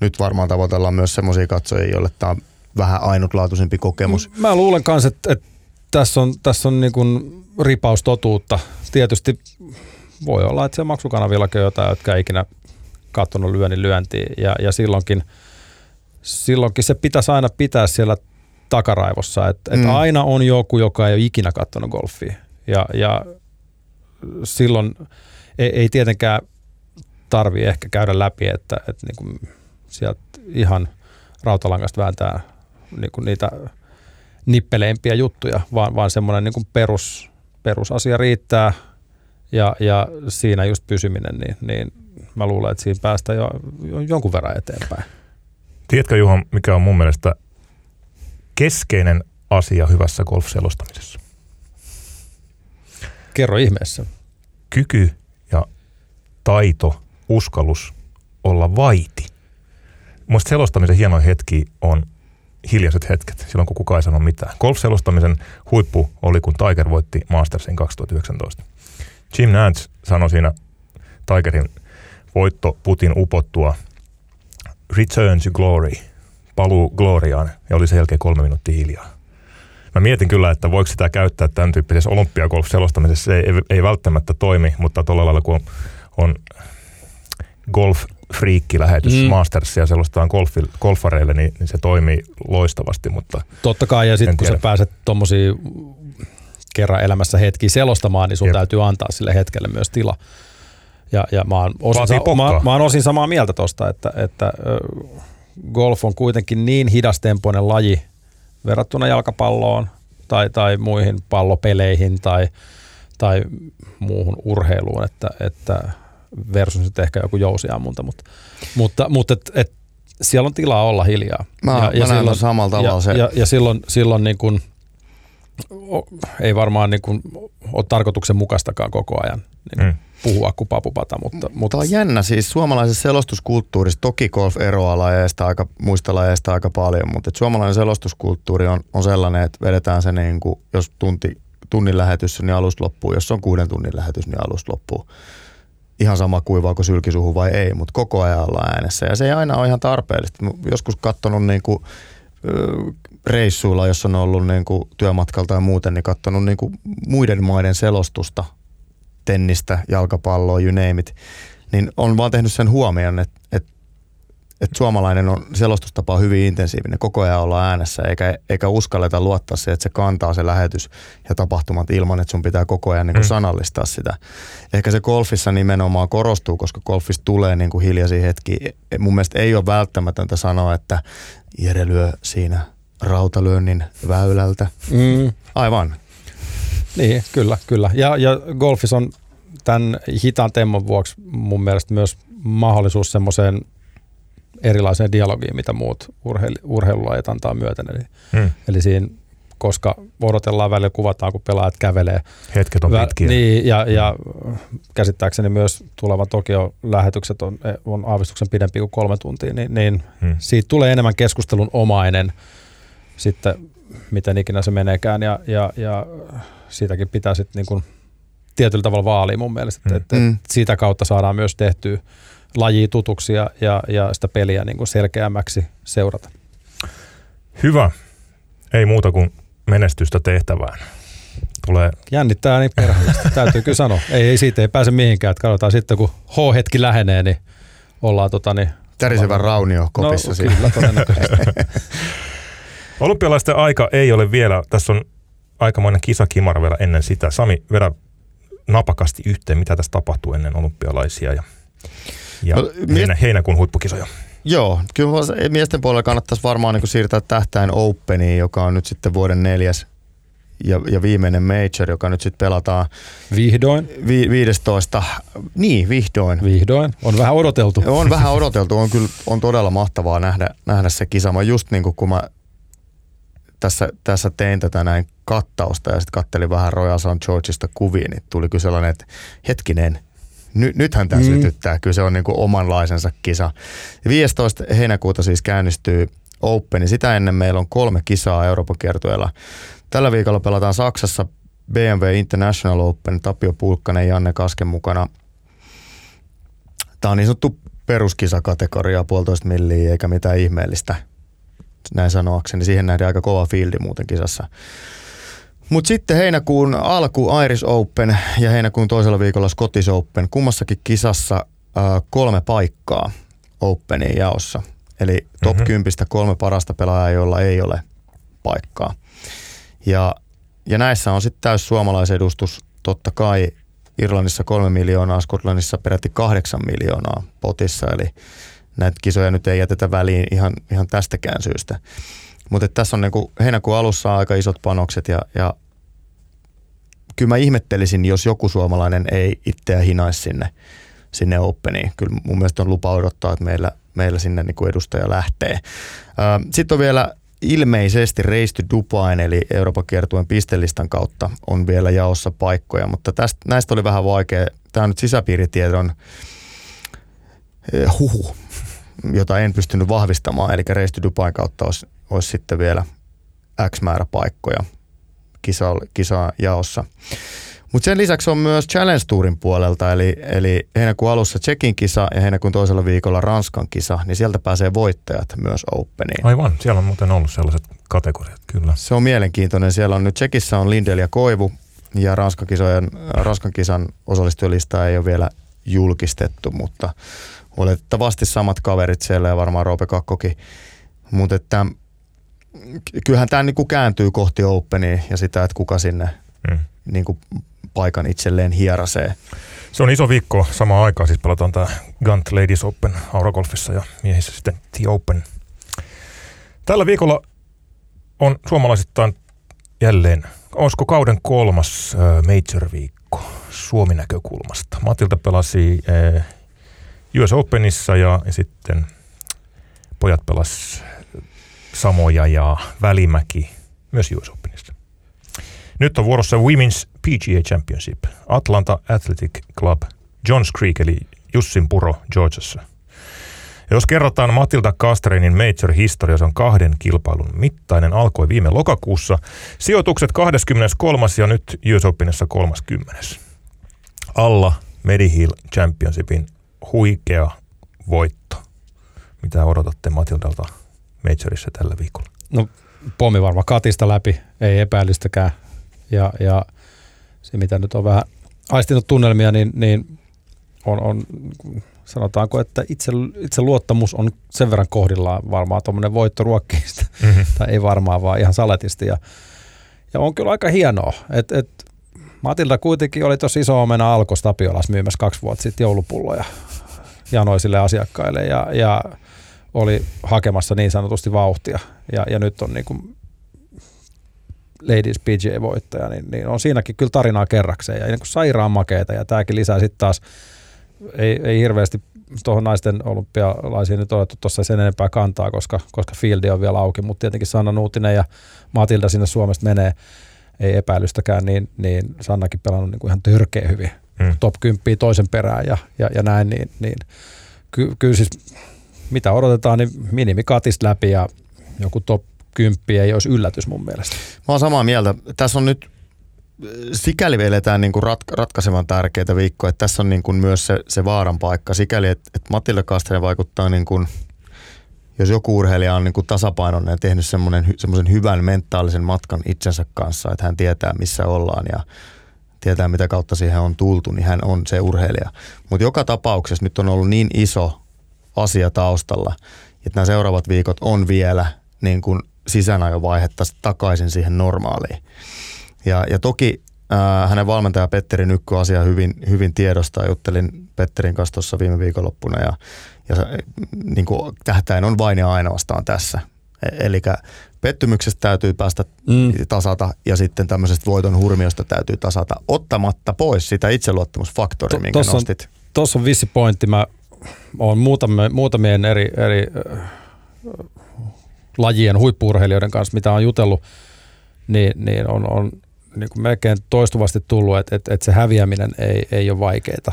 Nyt varmaan tavoitellaan myös semmoisia katsojia, joille tämä on vähän ainutlaatuisempi kokemus. Mä luulen myös, että, että tässä on, tässä on niin kuin ripaus totuutta. Tietysti voi olla, että se maksukanavillakin on jotain, jotka ei ikinä katsonut lyönnin lyöntiin ja, ja silloinkin, silloinkin se pitäisi aina pitää siellä takaraivossa, että mm. et aina on joku, joka ei ole ikinä katsonut golfia. Ja, ja silloin ei, ei tietenkään tarvi ehkä käydä läpi, että, että niin kuin sieltä ihan rautalangasta vääntää niin kuin niitä nippeleimpiä juttuja, vaan, vaan semmoinen niin kuin perus, perusasia riittää ja, ja siinä just pysyminen, niin, niin mä luulen, että siinä päästään jo, jo jonkun verran eteenpäin. Tiedätkö Juha, mikä on mun mielestä keskeinen asia hyvässä golf-selostamisessa? Kerro ihmeessä. Kyky ja taito, uskallus olla vaiti. Mielestäni selostamisen hieno hetki on hiljaiset hetket, silloin kun kukaan ei sano mitään. Golf-selostamisen huippu oli, kun Tiger voitti Mastersin 2019. Jim Nance sanoi siinä Tigerin voitto Putin upottua Return to Glory – paluu Gloriaan ja oli sen jälkeen kolme minuuttia hiljaa. Mä mietin kyllä, että voiko sitä käyttää tämän tyyppisessä olympiagolf-selostamisessa. Se ei, ei, ei välttämättä toimi, mutta tuolla lailla kun on, on golf lähetys mm. Mastersia selostaan golfi, golfareille, niin, niin, se toimii loistavasti. Mutta Totta kai, ja sitten kun sä pääset tuommoisia kerran elämässä hetki selostamaan, niin sun Jep. täytyy antaa sille hetkelle myös tila. Ja, ja mä, oon osin, sa- mä, mä oon osin samaa mieltä tosta, että, että golf on kuitenkin niin hidastempoinen laji verrattuna jalkapalloon tai, tai muihin pallopeleihin tai, tai muuhun urheiluun, että, että versus nyt ehkä joku jousiammunta, mutta, mutta, mutta et, et, siellä on tilaa olla hiljaa. Mä, ja, ja silloin, samalla tavalla ja, se. Ja, ja silloin, silloin niin kun, ei varmaan niin kun, ole tarkoituksenmukaistakaan koko ajan niin mm puhua kuin papupata. Mutta, mutta... Tämä on jännä, siis suomalaisessa selostuskulttuurissa, toki golf eroaa lajeista aika, muista lajeista aika paljon, mutta suomalainen selostuskulttuuri on, on sellainen, että vedetään se niin kuin, jos tunti, tunnin lähetys, niin alusta loppuu, jos on kuuden tunnin lähetys, niin alusta loppuu. Ihan sama kuivaako sylkisuhu vai ei, mutta koko ajan ollaan äänessä ja se ei aina ole ihan tarpeellista. Joskus katsonut niin kuin, reissuilla, jos on ollut niin kuin työmatkalta ja muuten, niin katsonut niin kuin muiden maiden selostusta tennistä, jalkapalloa, you name it, niin on vaan tehnyt sen huomion, että, että, että suomalainen on selostustapa hyvin intensiivinen. Koko ajan olla äänessä eikä, eikä uskalleta luottaa siihen, että se kantaa se lähetys ja tapahtumat ilman, että sun pitää koko ajan niin kuin mm. sanallistaa sitä. Ehkä se golfissa nimenomaan korostuu, koska golfissa tulee niin kuin hiljaisia hetki. Mun mielestä ei ole välttämätöntä sanoa, että Jere lyö siinä rautalyönnin väylältä. Mm. Aivan. Niin, kyllä, kyllä. Ja, ja golfissa on tämän hitaan temman vuoksi mun mielestä myös mahdollisuus semmoiseen erilaiseen dialogiin, mitä muut urheil, urheilulajit antaa myöten. Eli, hmm. eli siinä, koska odotellaan välillä, kuvataan, kun pelaajat kävelee. Hetket on pitkiä. Niin, ja, hmm. ja käsittääkseni myös tulevan Tokio-lähetykset on, on aavistuksen pidempi kuin kolme tuntia, niin, niin hmm. siitä tulee enemmän keskustelun omainen sitten, miten ikinä se meneekään. Ja, ja, ja siitäkin pitää sitten niin kuin tietyllä tavalla vaalia mun mielestä, mm. että, mm. siitä kautta saadaan myös tehtyä laji tutuksi ja, ja, ja sitä peliä niin kuin selkeämmäksi seurata. Hyvä. Ei muuta kuin menestystä tehtävään. tulee... Jännittää niin perheellisesti, täytyy kyllä sanoa. Ei, ei siitä ei pääse mihinkään, että katsotaan sitten kun H-hetki lähenee, niin ollaan tota niin... Tärisevän raunio kopissa no, siinä. kyllä, todennäköisesti. Olympialaisten aika ei ole vielä, tässä on aikamoinen kisakimara vielä ennen sitä. Sami, vedä napakasti yhteen, mitä tässä tapahtuu ennen olympialaisia ja, ja No, heinä, heinäkuun huippukisoja. Joo, kyllä miesten puolella kannattaisi varmaan niin siirtää tähtäin Openiin, joka on nyt sitten vuoden neljäs ja, ja viimeinen major, joka nyt sitten pelataan Vihdoin, vi, 15. Niin, vihdoin. vihdoin. On vähän odoteltu. On vähän odoteltu, on kyllä on todella mahtavaa nähdä, nähdä se kisa. Mä just niin kuin kun mä tässä, tässä tein tätä näin kattausta ja sitten kattelin vähän Royal St. Georgeista kuvia, niin tuli kyllä sellainen, että hetkinen, ny, nythän tämä mm. sytyttää. Kyllä se on niin kuin omanlaisensa kisa. 15. heinäkuuta siis käynnistyy Open, sitä ennen meillä on kolme kisaa Euroopan kiertueella. Tällä viikolla pelataan Saksassa BMW International Open, Tapio Pulkkanen, Janne Kasken mukana. Tämä on niin sanottu peruskisakategoria, puolitoista milliä eikä mitään ihmeellistä, näin sanoakseni. Siihen nähden aika kova fieldi muuten kisassa. Mutta sitten heinäkuun alku Irish Open ja heinäkuun toisella viikolla Scottish Open. Kummassakin kisassa äh, kolme paikkaa Openin jaossa. Eli top Mhm. 10 kolme parasta pelaajaa, joilla ei ole paikkaa. Ja, ja näissä on sitten täys suomalaisedustus. Totta kai Irlannissa kolme miljoonaa, Skotlannissa peräti kahdeksan miljoonaa potissa. Eli näitä kisoja nyt ei jätetä väliin ihan, ihan tästäkään syystä. Mutta tässä on niinku heinäkuun alussa aika isot panokset ja, ja kyllä mä ihmettelisin, jos joku suomalainen ei itseä hinaisi sinne, sinne Openiin. Kyllä mun mielestä on lupa odottaa, että meillä, meillä sinne niinku edustaja lähtee. Sitten on vielä ilmeisesti to Dubain, eli Euroopan kiertueen pistelistan kautta on vielä jaossa paikkoja, mutta tästä, näistä oli vähän vaikea. Tämä on nyt sisäpiiritiedon eh, huhu, jota en pystynyt vahvistamaan, eli Race to Dubain kautta olisi, olisi sitten vielä X määrä paikkoja kisa, kisa jaossa. Mutta sen lisäksi on myös Challenge Tourin puolelta, eli, eli heinäkuun alussa Tsekin kisa ja heinäkuun toisella viikolla Ranskan kisa, niin sieltä pääsee voittajat myös Openiin. Aivan, siellä on muuten ollut sellaiset kategoriat, kyllä. Se on mielenkiintoinen. Siellä on nyt Tsekissä on Lindel ja Koivu ja Ranskan, kisojen, Ranskan kisan osallistujalista ei ole vielä julkistettu, mutta oletettavasti samat kaverit siellä ja varmaan Roope Kakkokin. Mutta että kyllähän tämä niinku kääntyy kohti Openia ja sitä, että kuka sinne Mm. niinku paikan itselleen hierasee. Se on iso viikko samaan aikaan, siis pelataan tämä Gant Ladies Open Aurogolfissa ja miehissä sitten The Open. Tällä viikolla on suomalaisittain jälleen, olisiko kauden kolmas major-viikko Suomi-näkökulmasta. Matilta pelasi US Openissa ja, ja sitten pojat pelas Samoja ja Välimäki myös US Openissa. Nyt on vuorossa Women's PGA Championship, Atlanta Athletic Club, Johns Creek eli Jussin puro Georgiassa. Ja jos kerrotaan Matilda Castreinin Major-historia, se on kahden kilpailun mittainen, alkoi viime lokakuussa. Sijoitukset 23. ja nyt US Openissa 30. Alla Medihill Championshipin huikea voitto. Mitä odotatte Matildalta Majorissa tällä viikolla? No pommi varmaan katista läpi, ei epäilystäkään. Ja, ja se mitä nyt on vähän aistinut tunnelmia, niin, niin on, on, sanotaanko, että itse, itse luottamus on sen verran kohdillaan varmaan tuommoinen voitto ruokkii sitä. Mm-hmm. tai ei varmaan, vaan ihan saletisti. Ja, ja on kyllä aika hienoa, että et Matilda kuitenkin oli tosi iso omena Alkos Tapiolas myymässä kaksi vuotta sitten joulupulloja janoisille asiakkaille ja, ja oli hakemassa niin sanotusti vauhtia. Ja, ja nyt on niin kuin Ladies PGA-voittaja, niin, niin on siinäkin kyllä tarinaa kerrakseen ja niin kuin sairaan makeeta ja tämäkin lisää sitten taas ei, ei hirveästi tuohon naisten olympialaisiin nyt otettu tuossa sen enempää kantaa, koska, koska fieldi on vielä auki, mutta tietenkin Sanna Nuutinen ja Matilda sinne Suomesta menee, ei epäilystäkään, niin, niin Sannakin pelannut niin kuin ihan törkeä hyvin. Mm. Top 10 toisen perään ja, ja, ja näin, niin, niin ky, kyllä siis mitä odotetaan, niin minimi katista läpi ja joku top 10 ei olisi yllätys mun mielestä. Mä oon samaa mieltä. Tässä on nyt sikäli me eletään niin kuin rat, ratkaisevan tärkeitä viikkoja, että tässä on niin kuin myös se, se vaaran paikka. Sikäli, että, että Matilda Kastanen vaikuttaa niin kuin jos joku urheilija on niin kuin tasapainoinen ja tehnyt semmoisen hyvän mentaalisen matkan itsensä kanssa, että hän tietää missä ollaan ja tietää mitä kautta siihen on tultu, niin hän on se urheilija. Mutta joka tapauksessa nyt on ollut niin iso asia taustalla, että nämä seuraavat viikot on vielä niin kuin sisäänajovaihetta takaisin siihen normaaliin. Ja, ja toki ää, hänen valmentaja Petteri Nykky asia hyvin, hyvin tiedostaa. Juttelin Petterin kanssa tuossa viime viikonloppuna ja, ja niin kuin tähtäin on vain ja ainoastaan tässä. E, Eli pettymyksestä täytyy päästä mm. tasata ja sitten tämmöisestä voiton hurmiosta täytyy tasata ottamatta pois sitä itseluottamusfaktoria, to, minkä tossa nostit. Tuossa on vissi pointti. Mä oon muutamien, muutamien eri, eri äh, lajien huippuurheilijoiden kanssa, mitä on jutellut, niin, niin on, on niin kuin melkein toistuvasti tullut, että, että, että se häviäminen ei, ei ole vaikeaa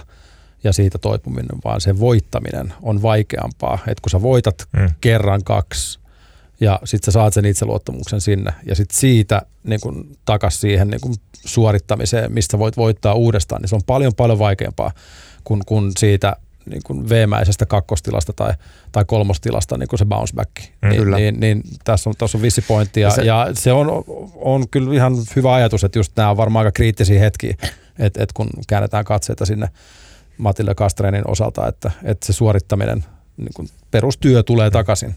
ja siitä toipuminen, vaan se voittaminen on vaikeampaa. Että kun sä voitat mm. kerran kaksi ja sitten sä saat sen itseluottamuksen sinne ja sitten siitä niin kun, takas siihen niin kun, suorittamiseen, mistä voit voittaa uudestaan, niin se on paljon paljon vaikeampaa kuin, kuin siitä niin kuin veemäisestä kakkostilasta tai, tai kolmostilasta niin kuin se bounce back. Mm, niin, niin, niin, tässä on, tässä on vissi pointti ja, ja, se, ja se on, on kyllä ihan hyvä ajatus, että just nämä on varmaan aika kriittisiä hetkiä, että, että kun käännetään katseita sinne Matille Kastreinin osalta, että, että se suorittaminen, niin kuin perustyö tulee takaisin.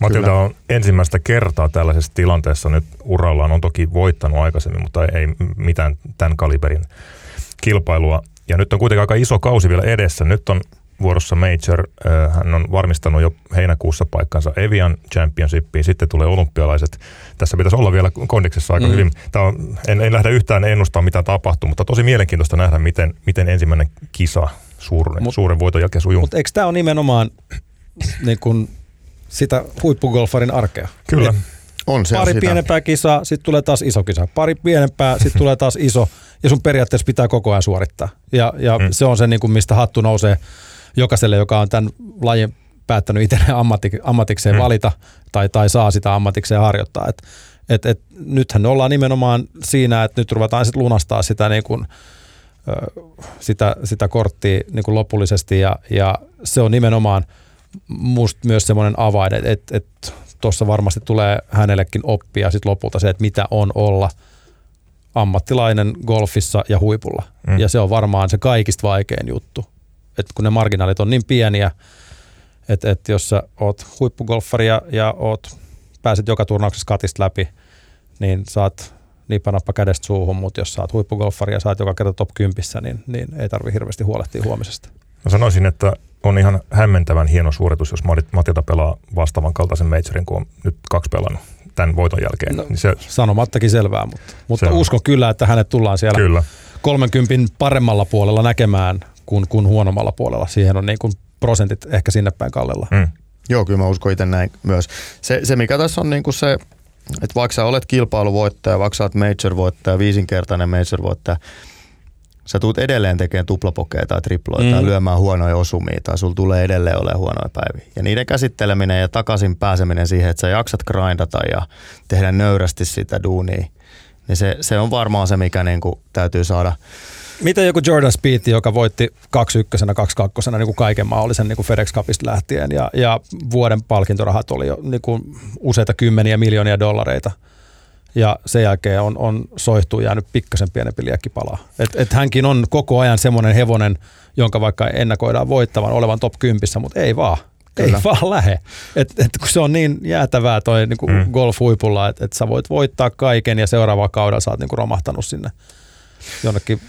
Matilda on ensimmäistä kertaa tällaisessa tilanteessa nyt urallaan, on toki voittanut aikaisemmin, mutta ei mitään tämän kaliberin kilpailua. Ja nyt on kuitenkin aika iso kausi vielä edessä. Nyt on vuorossa Major. Hän on varmistanut jo heinäkuussa paikkansa Evian Championshipiin. Sitten tulee olympialaiset. Tässä pitäisi olla vielä kondiksessa aika mm. hyvin. Tämä on, en, en lähde yhtään ennustaa, mitä tapahtuu, mutta tosi mielenkiintoista nähdä, miten, miten ensimmäinen kisa suuren, Mut, suuren voiton jälkeen sujuu. Mutta eikö tämä ole nimenomaan niin kun sitä huippugolfarin arkea? Kyllä. Et on se Pari on pienempää kisaa, sitten tulee taas iso kisa. Pari pienempää, sitten tulee taas iso. Ja sun periaatteessa pitää koko ajan suorittaa. Ja, ja mm. se on se, niin kuin, mistä hattu nousee jokaiselle, joka on tämän lajin päättänyt itselleen ammatti, ammatikseen hmm. valita tai, tai saa sitä ammatikseen harjoittaa. Et, et, et, nythän ollaan nimenomaan siinä, että nyt ruvetaan sitten lunastaa sitä, niin kuin, sitä, sitä korttia niin kuin lopullisesti ja, ja se on nimenomaan musta myös semmoinen avain, että et, et tuossa varmasti tulee hänellekin oppia sit lopulta se, että mitä on olla ammattilainen golfissa ja huipulla. Mm. Ja se on varmaan se kaikista vaikein juttu että kun ne marginaalit on niin pieniä, että, että jos sä oot huippugolfari ja, ja oot, pääset joka turnauksessa katista läpi, niin saat nipanappa kädestä suuhun, mutta jos sä oot huippugolfari ja saat joka kerta top 10, niin, niin ei tarvi hirveästi huolehtia huomisesta. Mä sanoisin, että on ihan hämmentävän hieno suoritus, jos Matilta pelaa vastaavan kaltaisen majorin kuin on nyt kaksi pelannut tämän voiton jälkeen. No, niin se, sanomattakin selvää, mutta, mutta uskon kyllä, että hänet tullaan siellä kyllä. 30 paremmalla puolella näkemään kuin, kuin huonommalla puolella. Siihen on niin kuin prosentit ehkä sinne päin kallella. Mm. Joo, kyllä mä uskon itse näin myös. Se, se mikä tässä on niin kuin se, että vaikka sä olet kilpailuvoittaja, vaikka sä oot major-voittaja, viisinkertainen major-voittaja, sä tuut edelleen tekemään tuplapokeja tai triploja mm. tai lyömään huonoja osumia tai sulla tulee edelleen olemaan huonoja päiviä. Ja niiden käsitteleminen ja takaisin pääseminen siihen, että sä jaksat grindata ja tehdä nöyrästi sitä duunia, niin se, se on varmaan se, mikä niin kuin täytyy saada Miten joku Jordan Speed, joka voitti 2-1, 2-2 niin kuin kaiken mahdollisen niin kuin FedEx Cupista lähtien ja, ja vuoden palkintorahat oli jo niin kuin useita kymmeniä miljoonia dollareita ja sen jälkeen on, on soihtuu jäänyt pikkasen pienempi palaa. Et, et hänkin on koko ajan semmoinen hevonen, jonka vaikka ennakoidaan voittavan olevan top 10, mutta ei vaan. Kyllä. Ei vaan lähe. Et, et kun se on niin jäätävää toi niin mm. golf-huipulla, että et sä voit voittaa kaiken ja seuraavalla kaudella sä oot niin kuin romahtanut sinne jonnekin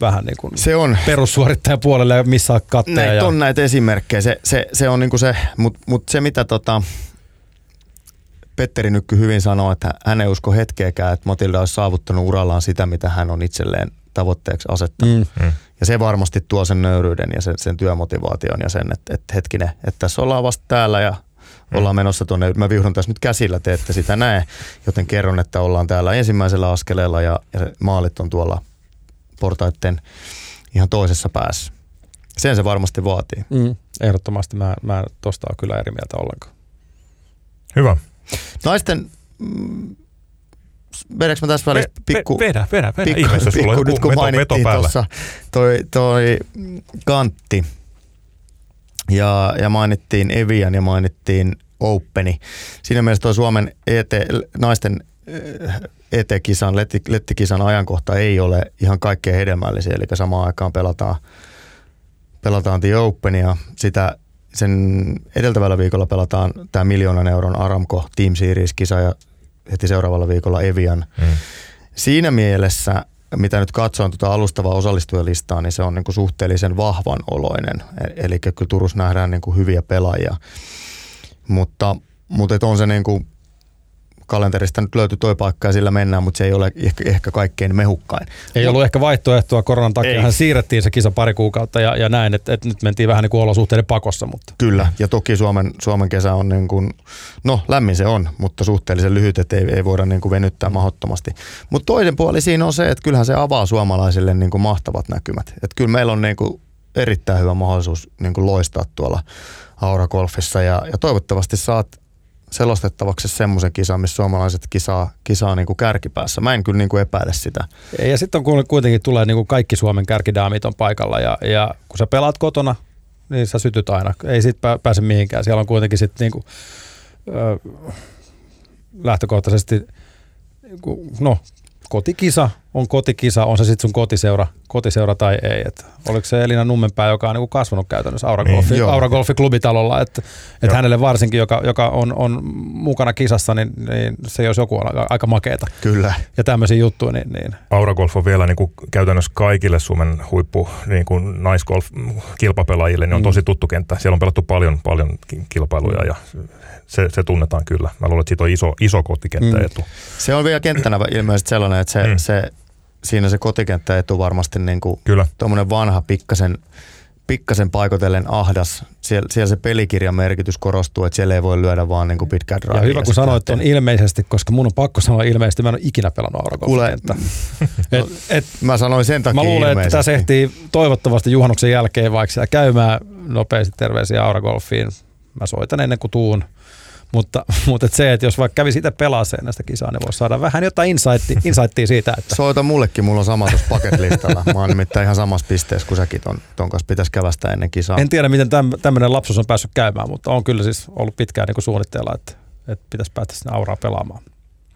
vähän niin kuin se on, perussuorittajan puolelle, missä katteja. Näitä ja... on näitä esimerkkejä. Se, se, se on niin kuin se, mutta mut se mitä tota, Petteri Nykky hyvin sanoo, että hän ei usko hetkeäkään, että Matilda olisi saavuttanut urallaan sitä, mitä hän on itselleen tavoitteeksi asettanut. Mm. mm. Ja se varmasti tuo sen nöyryyden ja sen, sen työmotivaation ja sen, että, että hetkinen, että tässä ollaan vasta täällä ja mm. ollaan menossa tuonne. Mä vihdon tässä nyt käsillä, te ette sitä näe, joten kerron, että ollaan täällä ensimmäisellä askeleella ja, ja maalit on tuolla portaiden ihan toisessa päässä. Sen se varmasti vaatii. Mm, ehdottomasti mä, mä en tosta ole kyllä eri mieltä ollenkaan. Hyvä. Naisten mm, vedäks mä tässä välissä pikku... Vedä, vedä, vedä. Pikku, Ihmeessä, pikku, nyt kun mainittiin tuossa toi, toi Kantti ja, ja mainittiin Evian ja mainittiin Openi. Siinä mielessä tuo Suomen ET, naisten ET-kisan, letti, lettikisan ajankohta ei ole ihan kaikkein hedelmällisiä, eli samaan aikaan pelataan, pelataan The Openia. Sitä, sen edeltävällä viikolla pelataan tämä miljoonan euron Aramco Team Series-kisa ja heti seuraavalla viikolla Evian. Mm. Siinä mielessä, mitä nyt katsoin tuota alustavaa osallistujalistaa, niin se on niin kuin suhteellisen vahvan oloinen. E-, eli kyllä Turussa nähdään niin kuin hyviä pelaajia. Mutta, mutta on se niin kuin kalenterista nyt löytyi toi paikka ja sillä mennään, mutta se ei ole ehkä, ehkä kaikkein mehukkain. Ei ollut ehkä vaihtoehtoa koronan takia, hän siirrettiin se kisa pari kuukautta ja, ja näin, että, että nyt mentiin vähän niin kuin olosuhteiden pakossa. Mutta. Kyllä, ja toki Suomen, Suomen kesä on niin kuin, no lämmin se on, mutta suhteellisen lyhyt, että ei, ei voida niin kuin venyttää mahdottomasti. Mutta toinen puoli siinä on se, että kyllähän se avaa suomalaisille niin kuin mahtavat näkymät. Että kyllä meillä on niin kuin erittäin hyvä mahdollisuus niin kuin loistaa tuolla Aura Golfissa ja, ja toivottavasti saat selostettavaksi semmoisen kisan, missä suomalaiset kisaa, kisaa niin kuin kärkipäässä. Mä en kyllä niin kuin epäile sitä. Ja sitten on kuitenkin tulee niin kuin kaikki Suomen kärkidaamit on paikalla ja, ja kun sä pelaat kotona, niin sä sytyt aina. Ei siitä pääse mihinkään. Siellä on kuitenkin sitten niin kuin, ö, lähtökohtaisesti, no kotikisa on kotikisa, on se sitten sun kotiseura, kotiseura tai ei. Et oliko se Elina Nummenpää, joka on niinku kasvanut käytännössä Auragolfi, niin, Auragolfi klubitalolla, että et hänelle varsinkin, joka, joka on, on mukana kisassa, niin, niin se jos joku on aika, aika makeeta. Kyllä. Ja tämmöisiä juttuja. Niin, niin. Auragolf on vielä niinku käytännössä kaikille Suomen huippu niinku naisgolf-kilpapelaajille, niin on mm. tosi tuttu kenttä. Siellä on pelattu paljon, paljon kilpailuja ja se, se tunnetaan kyllä. Mä luulen, että siitä on iso, iso kotikenttäetu. Mm. Se on vielä kenttänä ilmeisesti sellainen, että se, mm. se, siinä se kotikenttäetu varmasti niin kuin kyllä. tuommoinen vanha pikkasen, pikkasen paikotellen ahdas. Siellä, siellä se pelikirjan merkitys korostuu, että siellä ei voi lyödä vaan niin kuin pitkää drivea. Ja hyvä, kun sanoit on ilmeisesti, koska mun on pakko sanoa ilmeisesti, mä en ole ikinä pelannut Kuule, et, et, mä sanoin sen takia Mä luulen, ilmeisesti. että tässä ehtii toivottavasti juhannuksen jälkeen vaikka käymään nopeasti terveisiä Auragolfiin. Mä soitan ennen kuin tuun mutta, mutta et se, että jos vaikka kävisi itse pelaa sen näistä kisaa, niin voisi saada vähän jotain insightia, insightia siitä. Että... Soita mullekin, mulla on sama tuossa paketlistalla. Mä oon nimittäin ihan samassa pisteessä kuin säkin ton, ton kanssa pitäisi kävästä ennen kisaa. En tiedä, miten täm, tämmöinen lapsus on päässyt käymään, mutta on kyllä siis ollut pitkään niin suunnitteilla, että, että pitäisi päästä sinne auraa pelaamaan.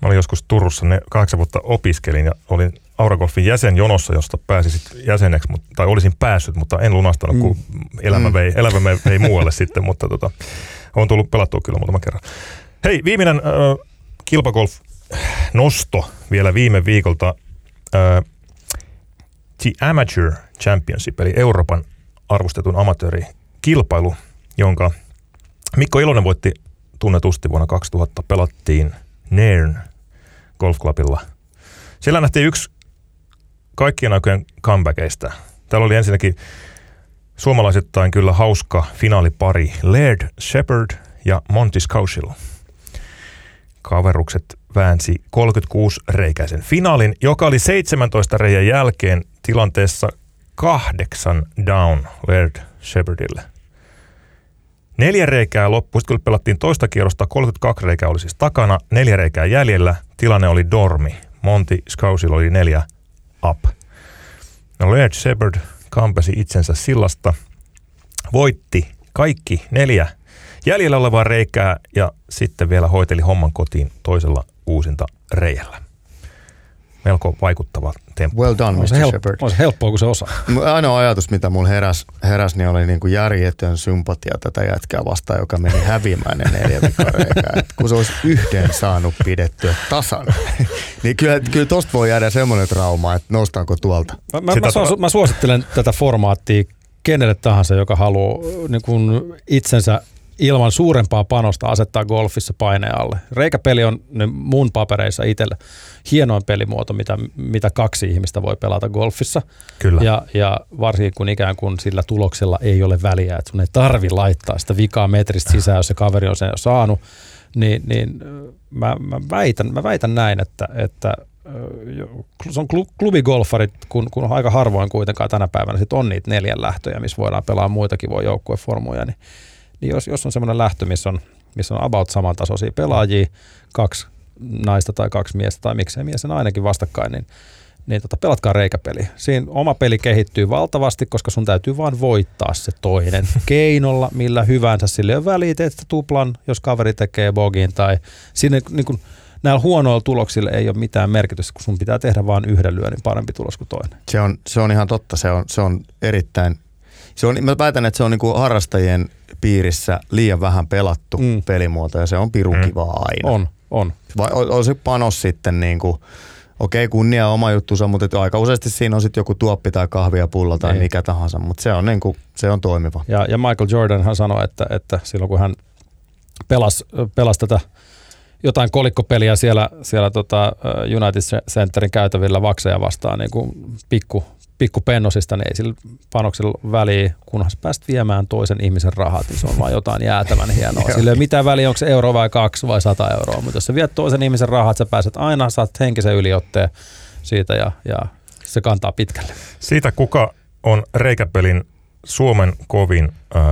Mä olin joskus Turussa, ne kahdeksan vuotta opiskelin ja olin Auragolfin jäsenjonossa, josta pääsin jäseneksi, tai olisin päässyt, mutta en lunastanut, kun mm. elämä, vei, elämä vei muualle sitten, mutta tota, on tullut pelattua kyllä muutama kerran. Hei, viimeinen äh, kilpagolf-nosto vielä viime viikolta. Äh, The Amateur Championship, eli Euroopan arvostetun amatöörikilpailu, jonka Mikko Ilonen voitti tunnetusti vuonna 2000. Pelattiin Nairn Golf Clubilla. Siellä nähtiin yksi kaikkien aikojen comebackeista. Täällä oli ensinnäkin suomalaisittain kyllä hauska finaalipari Laird Shepard ja Monty Scausill. Kaverukset väänsi 36 reikäisen finaalin, joka oli 17 reijän jälkeen tilanteessa kahdeksan down Laird Shepardille. Neljä reikää loppui, sitten kun pelattiin toista kierrosta, 32 reikää oli siis takana, neljä reikää jäljellä, tilanne oli dormi. Monty Scausill oli neljä up. No Laird Shepard kampesi itsensä sillasta, voitti kaikki neljä jäljellä olevaa reikää ja sitten vielä hoiteli homman kotiin toisella uusinta reijällä. Melko vaikuttava temppu. Well done, Mr. On help- Shepard. Se helppoa, kun se osaa. Ainoa ajatus, mitä mulla heräs, heräs niin oli niin kuin järjetön sympatia tätä jätkää vastaan, joka meni häviämään ne neljä kun se olisi yhden saanut pidettyä tasan, niin kyllä, kyllä tosta voi jäädä semmoinen trauma, että noustaanko tuolta. Mä, mä, mä, su- mä suosittelen tätä formaattia kenelle tahansa, joka haluaa niin kuin itsensä ilman suurempaa panosta asettaa golfissa paineen alle. Reikäpeli on mun papereissa itsellä hienoin pelimuoto, mitä, mitä kaksi ihmistä voi pelata golfissa. Kyllä. Ja, ja varsinkin kun ikään kuin sillä tuloksella ei ole väliä, että sun ei tarvi laittaa sitä vikaa metristä sisään, jos se kaveri on sen jo saanut, niin, niin mä, mä, väitän, mä väitän näin, että, että se on klubigolfarit, kun, kun aika harvoin kuitenkaan tänä päivänä sit on niitä neljän lähtöjä, missä voidaan pelaa muitakin voi joukkueformuja, niin, niin jos, jos on semmoinen lähtö, missä on, missä on about samantasoisia pelaajia, kaksi naista tai kaksi miestä tai miksei mies ja nainenkin vastakkain, niin, niin tota, pelatkaa reikäpeli. Siinä oma peli kehittyy valtavasti, koska sun täytyy vaan voittaa se toinen keinolla, millä hyvänsä. Sille on väliä, teet tuplan, jos kaveri tekee bogin tai sinne niin kuin, näillä huonoilla tuloksilla ei ole mitään merkitystä, kun sun pitää tehdä vain yhden lyönnin parempi tulos kuin toinen. Se on, se on ihan totta, se on, se on erittäin, se on, mä väitän, että se on niinku harrastajien piirissä liian vähän pelattu mm. pelimuoto ja se on pirun mm. aina. On, on. Vai on, on se panos sitten niinku, okei okay, kunnia oma juttusa, mutta aika useasti siinä on sitten joku tuoppi tai kahvia pullo tai Ei. Niin. mikä tahansa, mutta se on, niinku, se on toimiva. Ja, ja Michael Jordanhan sanoi, että, että silloin kun hän pelasi, pelasi tätä jotain kolikkopeliä siellä, siellä tota United Centerin käytävillä vakseja vastaan niin kuin pikku, pikku pennosista, niin ei sillä panoksella väliä, kunhan pääst viemään toisen ihmisen rahat, niin se on vaan jotain jäätävän hienoa. Sillä ei ole mitään väliä, onko se euro vai kaksi vai sata euroa, mutta jos sä viet toisen ihmisen rahat, sä pääset aina, saat henkisen yliotteen siitä ja, ja se kantaa pitkälle. Siitä kuka on reikäpelin Suomen kovin äh,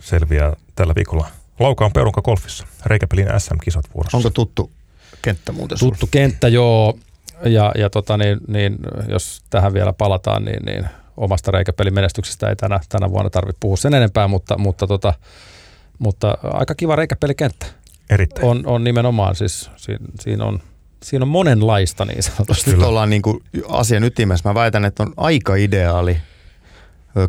selviää tällä viikolla Laukaan perunka golfissa. Reikäpelin SM-kisat vuorossa. Onko tuttu kenttä muuten Tuttu sulle? kenttä, joo. Ja, ja tota, niin, niin, jos tähän vielä palataan, niin, niin omasta reikäpelin menestyksestä ei tänä, tänä vuonna tarvitse puhua sen enempää, mutta, mutta, tota, mutta aika kiva reikäpelikenttä. Erittäin. On, on nimenomaan, siis siinä, siinä on siinä on monenlaista niin sanotusti. Nyt ollaan niin kuin asian ytimessä. Mä väitän, että on aika ideaali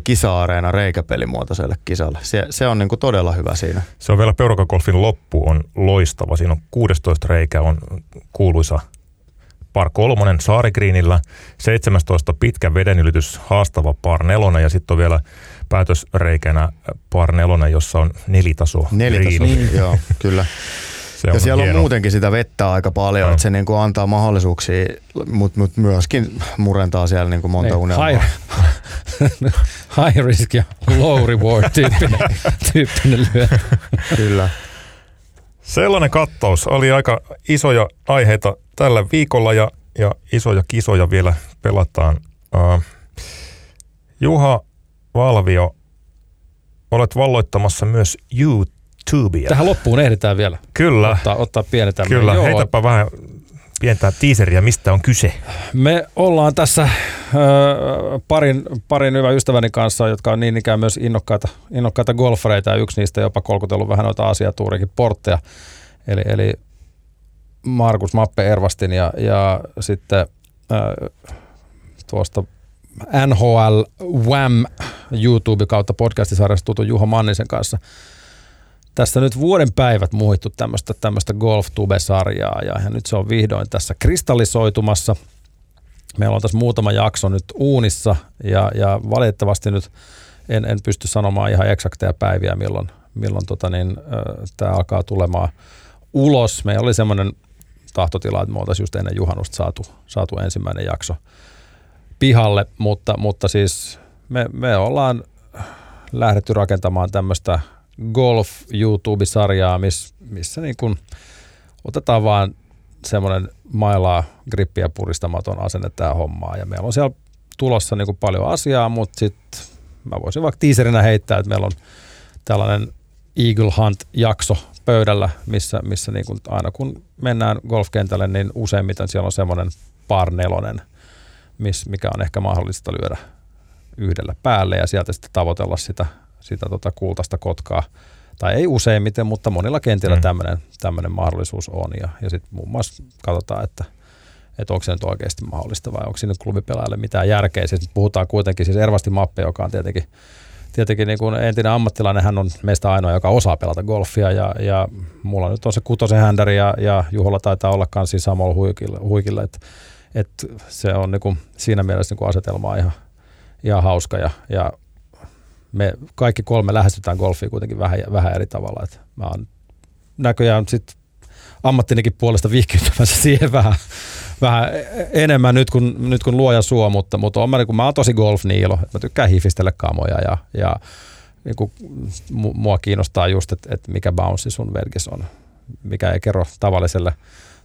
kisa-areena reikäpelimuotoiselle kisalle. Se, se on niin kuin todella hyvä siinä. Se on vielä Peurokagolfin loppu on loistava. Siinä on 16 reikä on kuuluisa par kolmonen Saarigriinillä, 17 pitkä vedenylitys haastava par nelonen ja sitten on vielä päätösreikänä par nelonen, jossa on nelitaso. Nelitaso, niin, joo, kyllä. Se ja siellä hieno. on muutenkin sitä vettä aika paljon, no. että se niin kuin antaa mahdollisuuksia, mutta mut myöskin murentaa siellä niin kuin monta niin, unelmaa. High, high risk ja low reward tyyppinen, tyyppinen lyö. Kyllä. Sellainen kattaus. Oli aika isoja aiheita tällä viikolla ja, ja isoja kisoja vielä pelataan. Uh, Juha Valvio, olet valloittamassa myös YouTube YouTubea. Tähän loppuun ehditään vielä. Kyllä. Ottaa, ottaa pieni tämmöinen. Kyllä, Joo. heitäpä vähän pientä tiiseriä, mistä on kyse. Me ollaan tässä äh, parin, parin hyvän ystäväni kanssa, jotka on niin ikään myös innokkaita, innokkaita golfareita ja yksi niistä jopa kolkutellut vähän noita asiatuurikin portteja. Eli, eli Markus Mappe Ervastin ja, ja sitten äh, tuosta NHL WAM YouTube kautta podcastisarjasta tutun Juho Mannisen kanssa – tässä nyt vuoden päivät muhittu tämmöistä, tämmöistä Golf Tube-sarjaa ja, nyt se on vihdoin tässä kristallisoitumassa. Meillä on tässä muutama jakso nyt uunissa ja, ja valitettavasti nyt en, en pysty sanomaan ihan eksakteja päiviä, milloin, milloin tota niin, tämä alkaa tulemaan ulos. Meillä oli semmoinen tahtotila, että me oltaisiin just ennen juhannusta saatu, saatu ensimmäinen jakso pihalle, mutta, mutta siis me, me ollaan lähdetty rakentamaan tämmöistä golf YouTube-sarjaa, miss, missä niin kun otetaan vaan semmoinen mailaa grippiä puristamaton asenne tähän hommaan. Ja meillä on siellä tulossa niin kuin paljon asiaa, mutta sitten mä voisin vaikka tiiserinä heittää, että meillä on tällainen Eagle Hunt-jakso pöydällä, missä, missä niin kuin aina kun mennään golfkentälle, niin useimmiten siellä on semmoinen par nelonen, miss, mikä on ehkä mahdollista lyödä yhdellä päälle ja sieltä sitten tavoitella sitä sitä tota kultaista kotkaa. Tai ei useimmiten, mutta monilla kentillä mm. tämmöinen mahdollisuus on. Ja, ja sitten muun muassa katsotaan, että, että onko se nyt oikeasti mahdollista vai onko siinä klubipelaajalle mitään järkeä. Siis puhutaan kuitenkin siis Ervasti Mappe, joka on tietenkin, tietenkin niin kuin entinen ammattilainen, hän on meistä ainoa, joka osaa pelata golfia ja, ja mulla nyt on se kutosen händäri ja, ja Juholla taitaa olla myös siinä samalla huikilla, huikilla että, että se on niin kuin siinä mielessä niin kuin asetelma ihan, ihan hauska ja, ja me kaikki kolme lähestytään golfia kuitenkin vähän, vähän eri tavalla. Et mä oon näköjään sit ammattinikin puolesta vihkiytymässä siihen vähän, vähän enemmän nyt kun, nyt kun luoja suo, mutta, mutta on mä, niin kun mä oon tosi golf-niilo, että mä tykkään hifistellä kamoja ja, ja niin kuin mua kiinnostaa just, että, että mikä bounce sun verkis on, mikä ei kerro tavalliselle,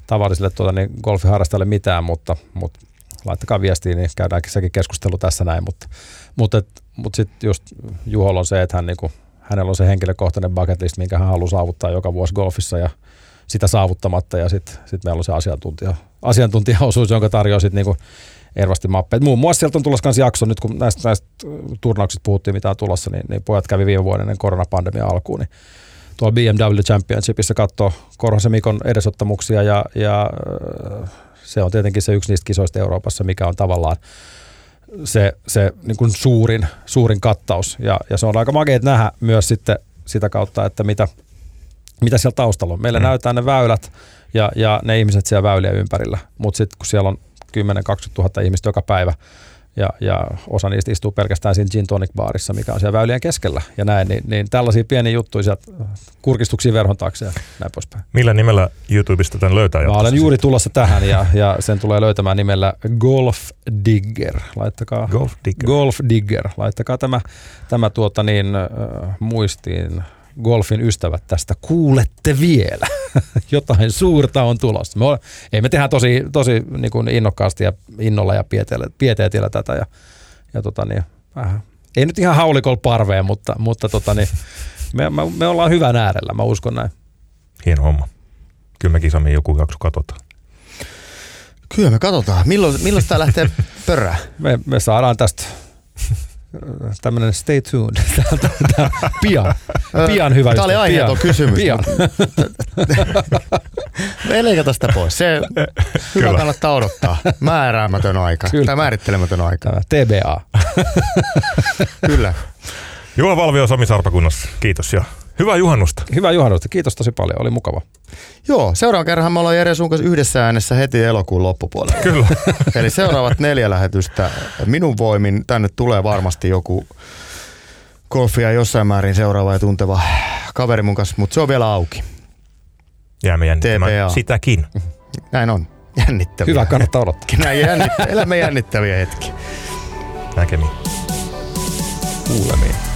tavalliselle tuota, niin golfiharrastajalle mitään, mutta, mutta laittakaa viestiä, niin käydäänkin sekin keskustelu tässä näin, mutta, mutta, mutta sitten just Juholla on se, että hän niinku, hänellä on se henkilökohtainen bucket list, minkä hän haluaa saavuttaa joka vuosi golfissa ja sitä saavuttamatta ja sitten sit meillä on se asiantuntija, asiantuntijaosuus, jonka tarjoaa sitten niinku ervasti mappeja. Muun muassa sieltä on tulossa myös jakso, nyt kun näistä, näistä turnauksista puhuttiin, mitä on tulossa, niin, niin pojat kävi viime vuoden ennen koronapandemia alkuun, niin tuolla BMW Championshipissa katsoo Korhosen Mikon edesottamuksia ja, ja se on tietenkin se yksi niistä kisoista Euroopassa, mikä on tavallaan se, se niin kuin suurin, suurin kattaus. Ja, ja se on aika makeet nähdä myös sitten sitä kautta, että mitä, mitä siellä taustalla on. Meillä mm. näytetään ne väylät ja, ja ne ihmiset siellä väyliä ympärillä, mutta sitten kun siellä on 10-20 000 ihmistä joka päivä, ja, ja osa niistä istuu pelkästään siinä gin tonic baarissa, mikä on siellä väylien keskellä ja näin, niin, niin tällaisia pieniä juttuja sieltä kurkistuksia verhon taakse ja näin poispäin. Millä nimellä YouTubesta tämän löytää? Mä olen juuri tulossa tähän ja, ja sen tulee löytämään nimellä Golf Digger. Laittakaa Golf Digger. Golf Digger. Laittakaa tämä, tämä tuota niin, äh, muistiin golfin ystävät tästä, kuulette vielä. Jotain suurta on tulossa. Me, ei me tehdään tosi, tosi niin kuin innokkaasti ja innolla ja pieteetillä tätä. Ja, ja tota niin, vähän. Ei nyt ihan haulikol parveen, mutta, mutta tota niin, me, me, me, ollaan hyvän äärellä, mä uskon näin. Hieno homma. Kyllä me kisamme joku jakso katsotaan. Kyllä me katsotaan. Milloin, milloin tämä lähtee pörään? Me, me saadaan tästä tämmöinen stay tuned. pian. Pian hyvä Tämä oli aiheeton kysymys. Pian. Me leikata sitä pois. Se hyvä Kyllä. kannattaa odottaa. Määräämätön aika. Kyllä. Tai määrittelemätön aika. Tämä TBA. Kyllä. Juha Valvio Sami Sarpakunnassa. Kiitos ja hyvää juhannusta. Hyvää juhannusta. Kiitos tosi paljon. Oli mukava. Joo, seuraavan kerran me ollaan Jere sun kanssa yhdessä äänessä heti elokuun loppupuolella. Kyllä. Eli seuraavat neljä lähetystä minun voimin. Tänne tulee varmasti joku golfia jossain määrin seuraava ja tunteva kaveri mun kanssa, mutta se on vielä auki. Jäämme jännittämään TPA. sitäkin. Näin on. Jännittäviä. Hyvä, kannattaa odottaa. Näin jännittä, elämme jännittäviä hetkiä. Näkemiin. Kuulemiin.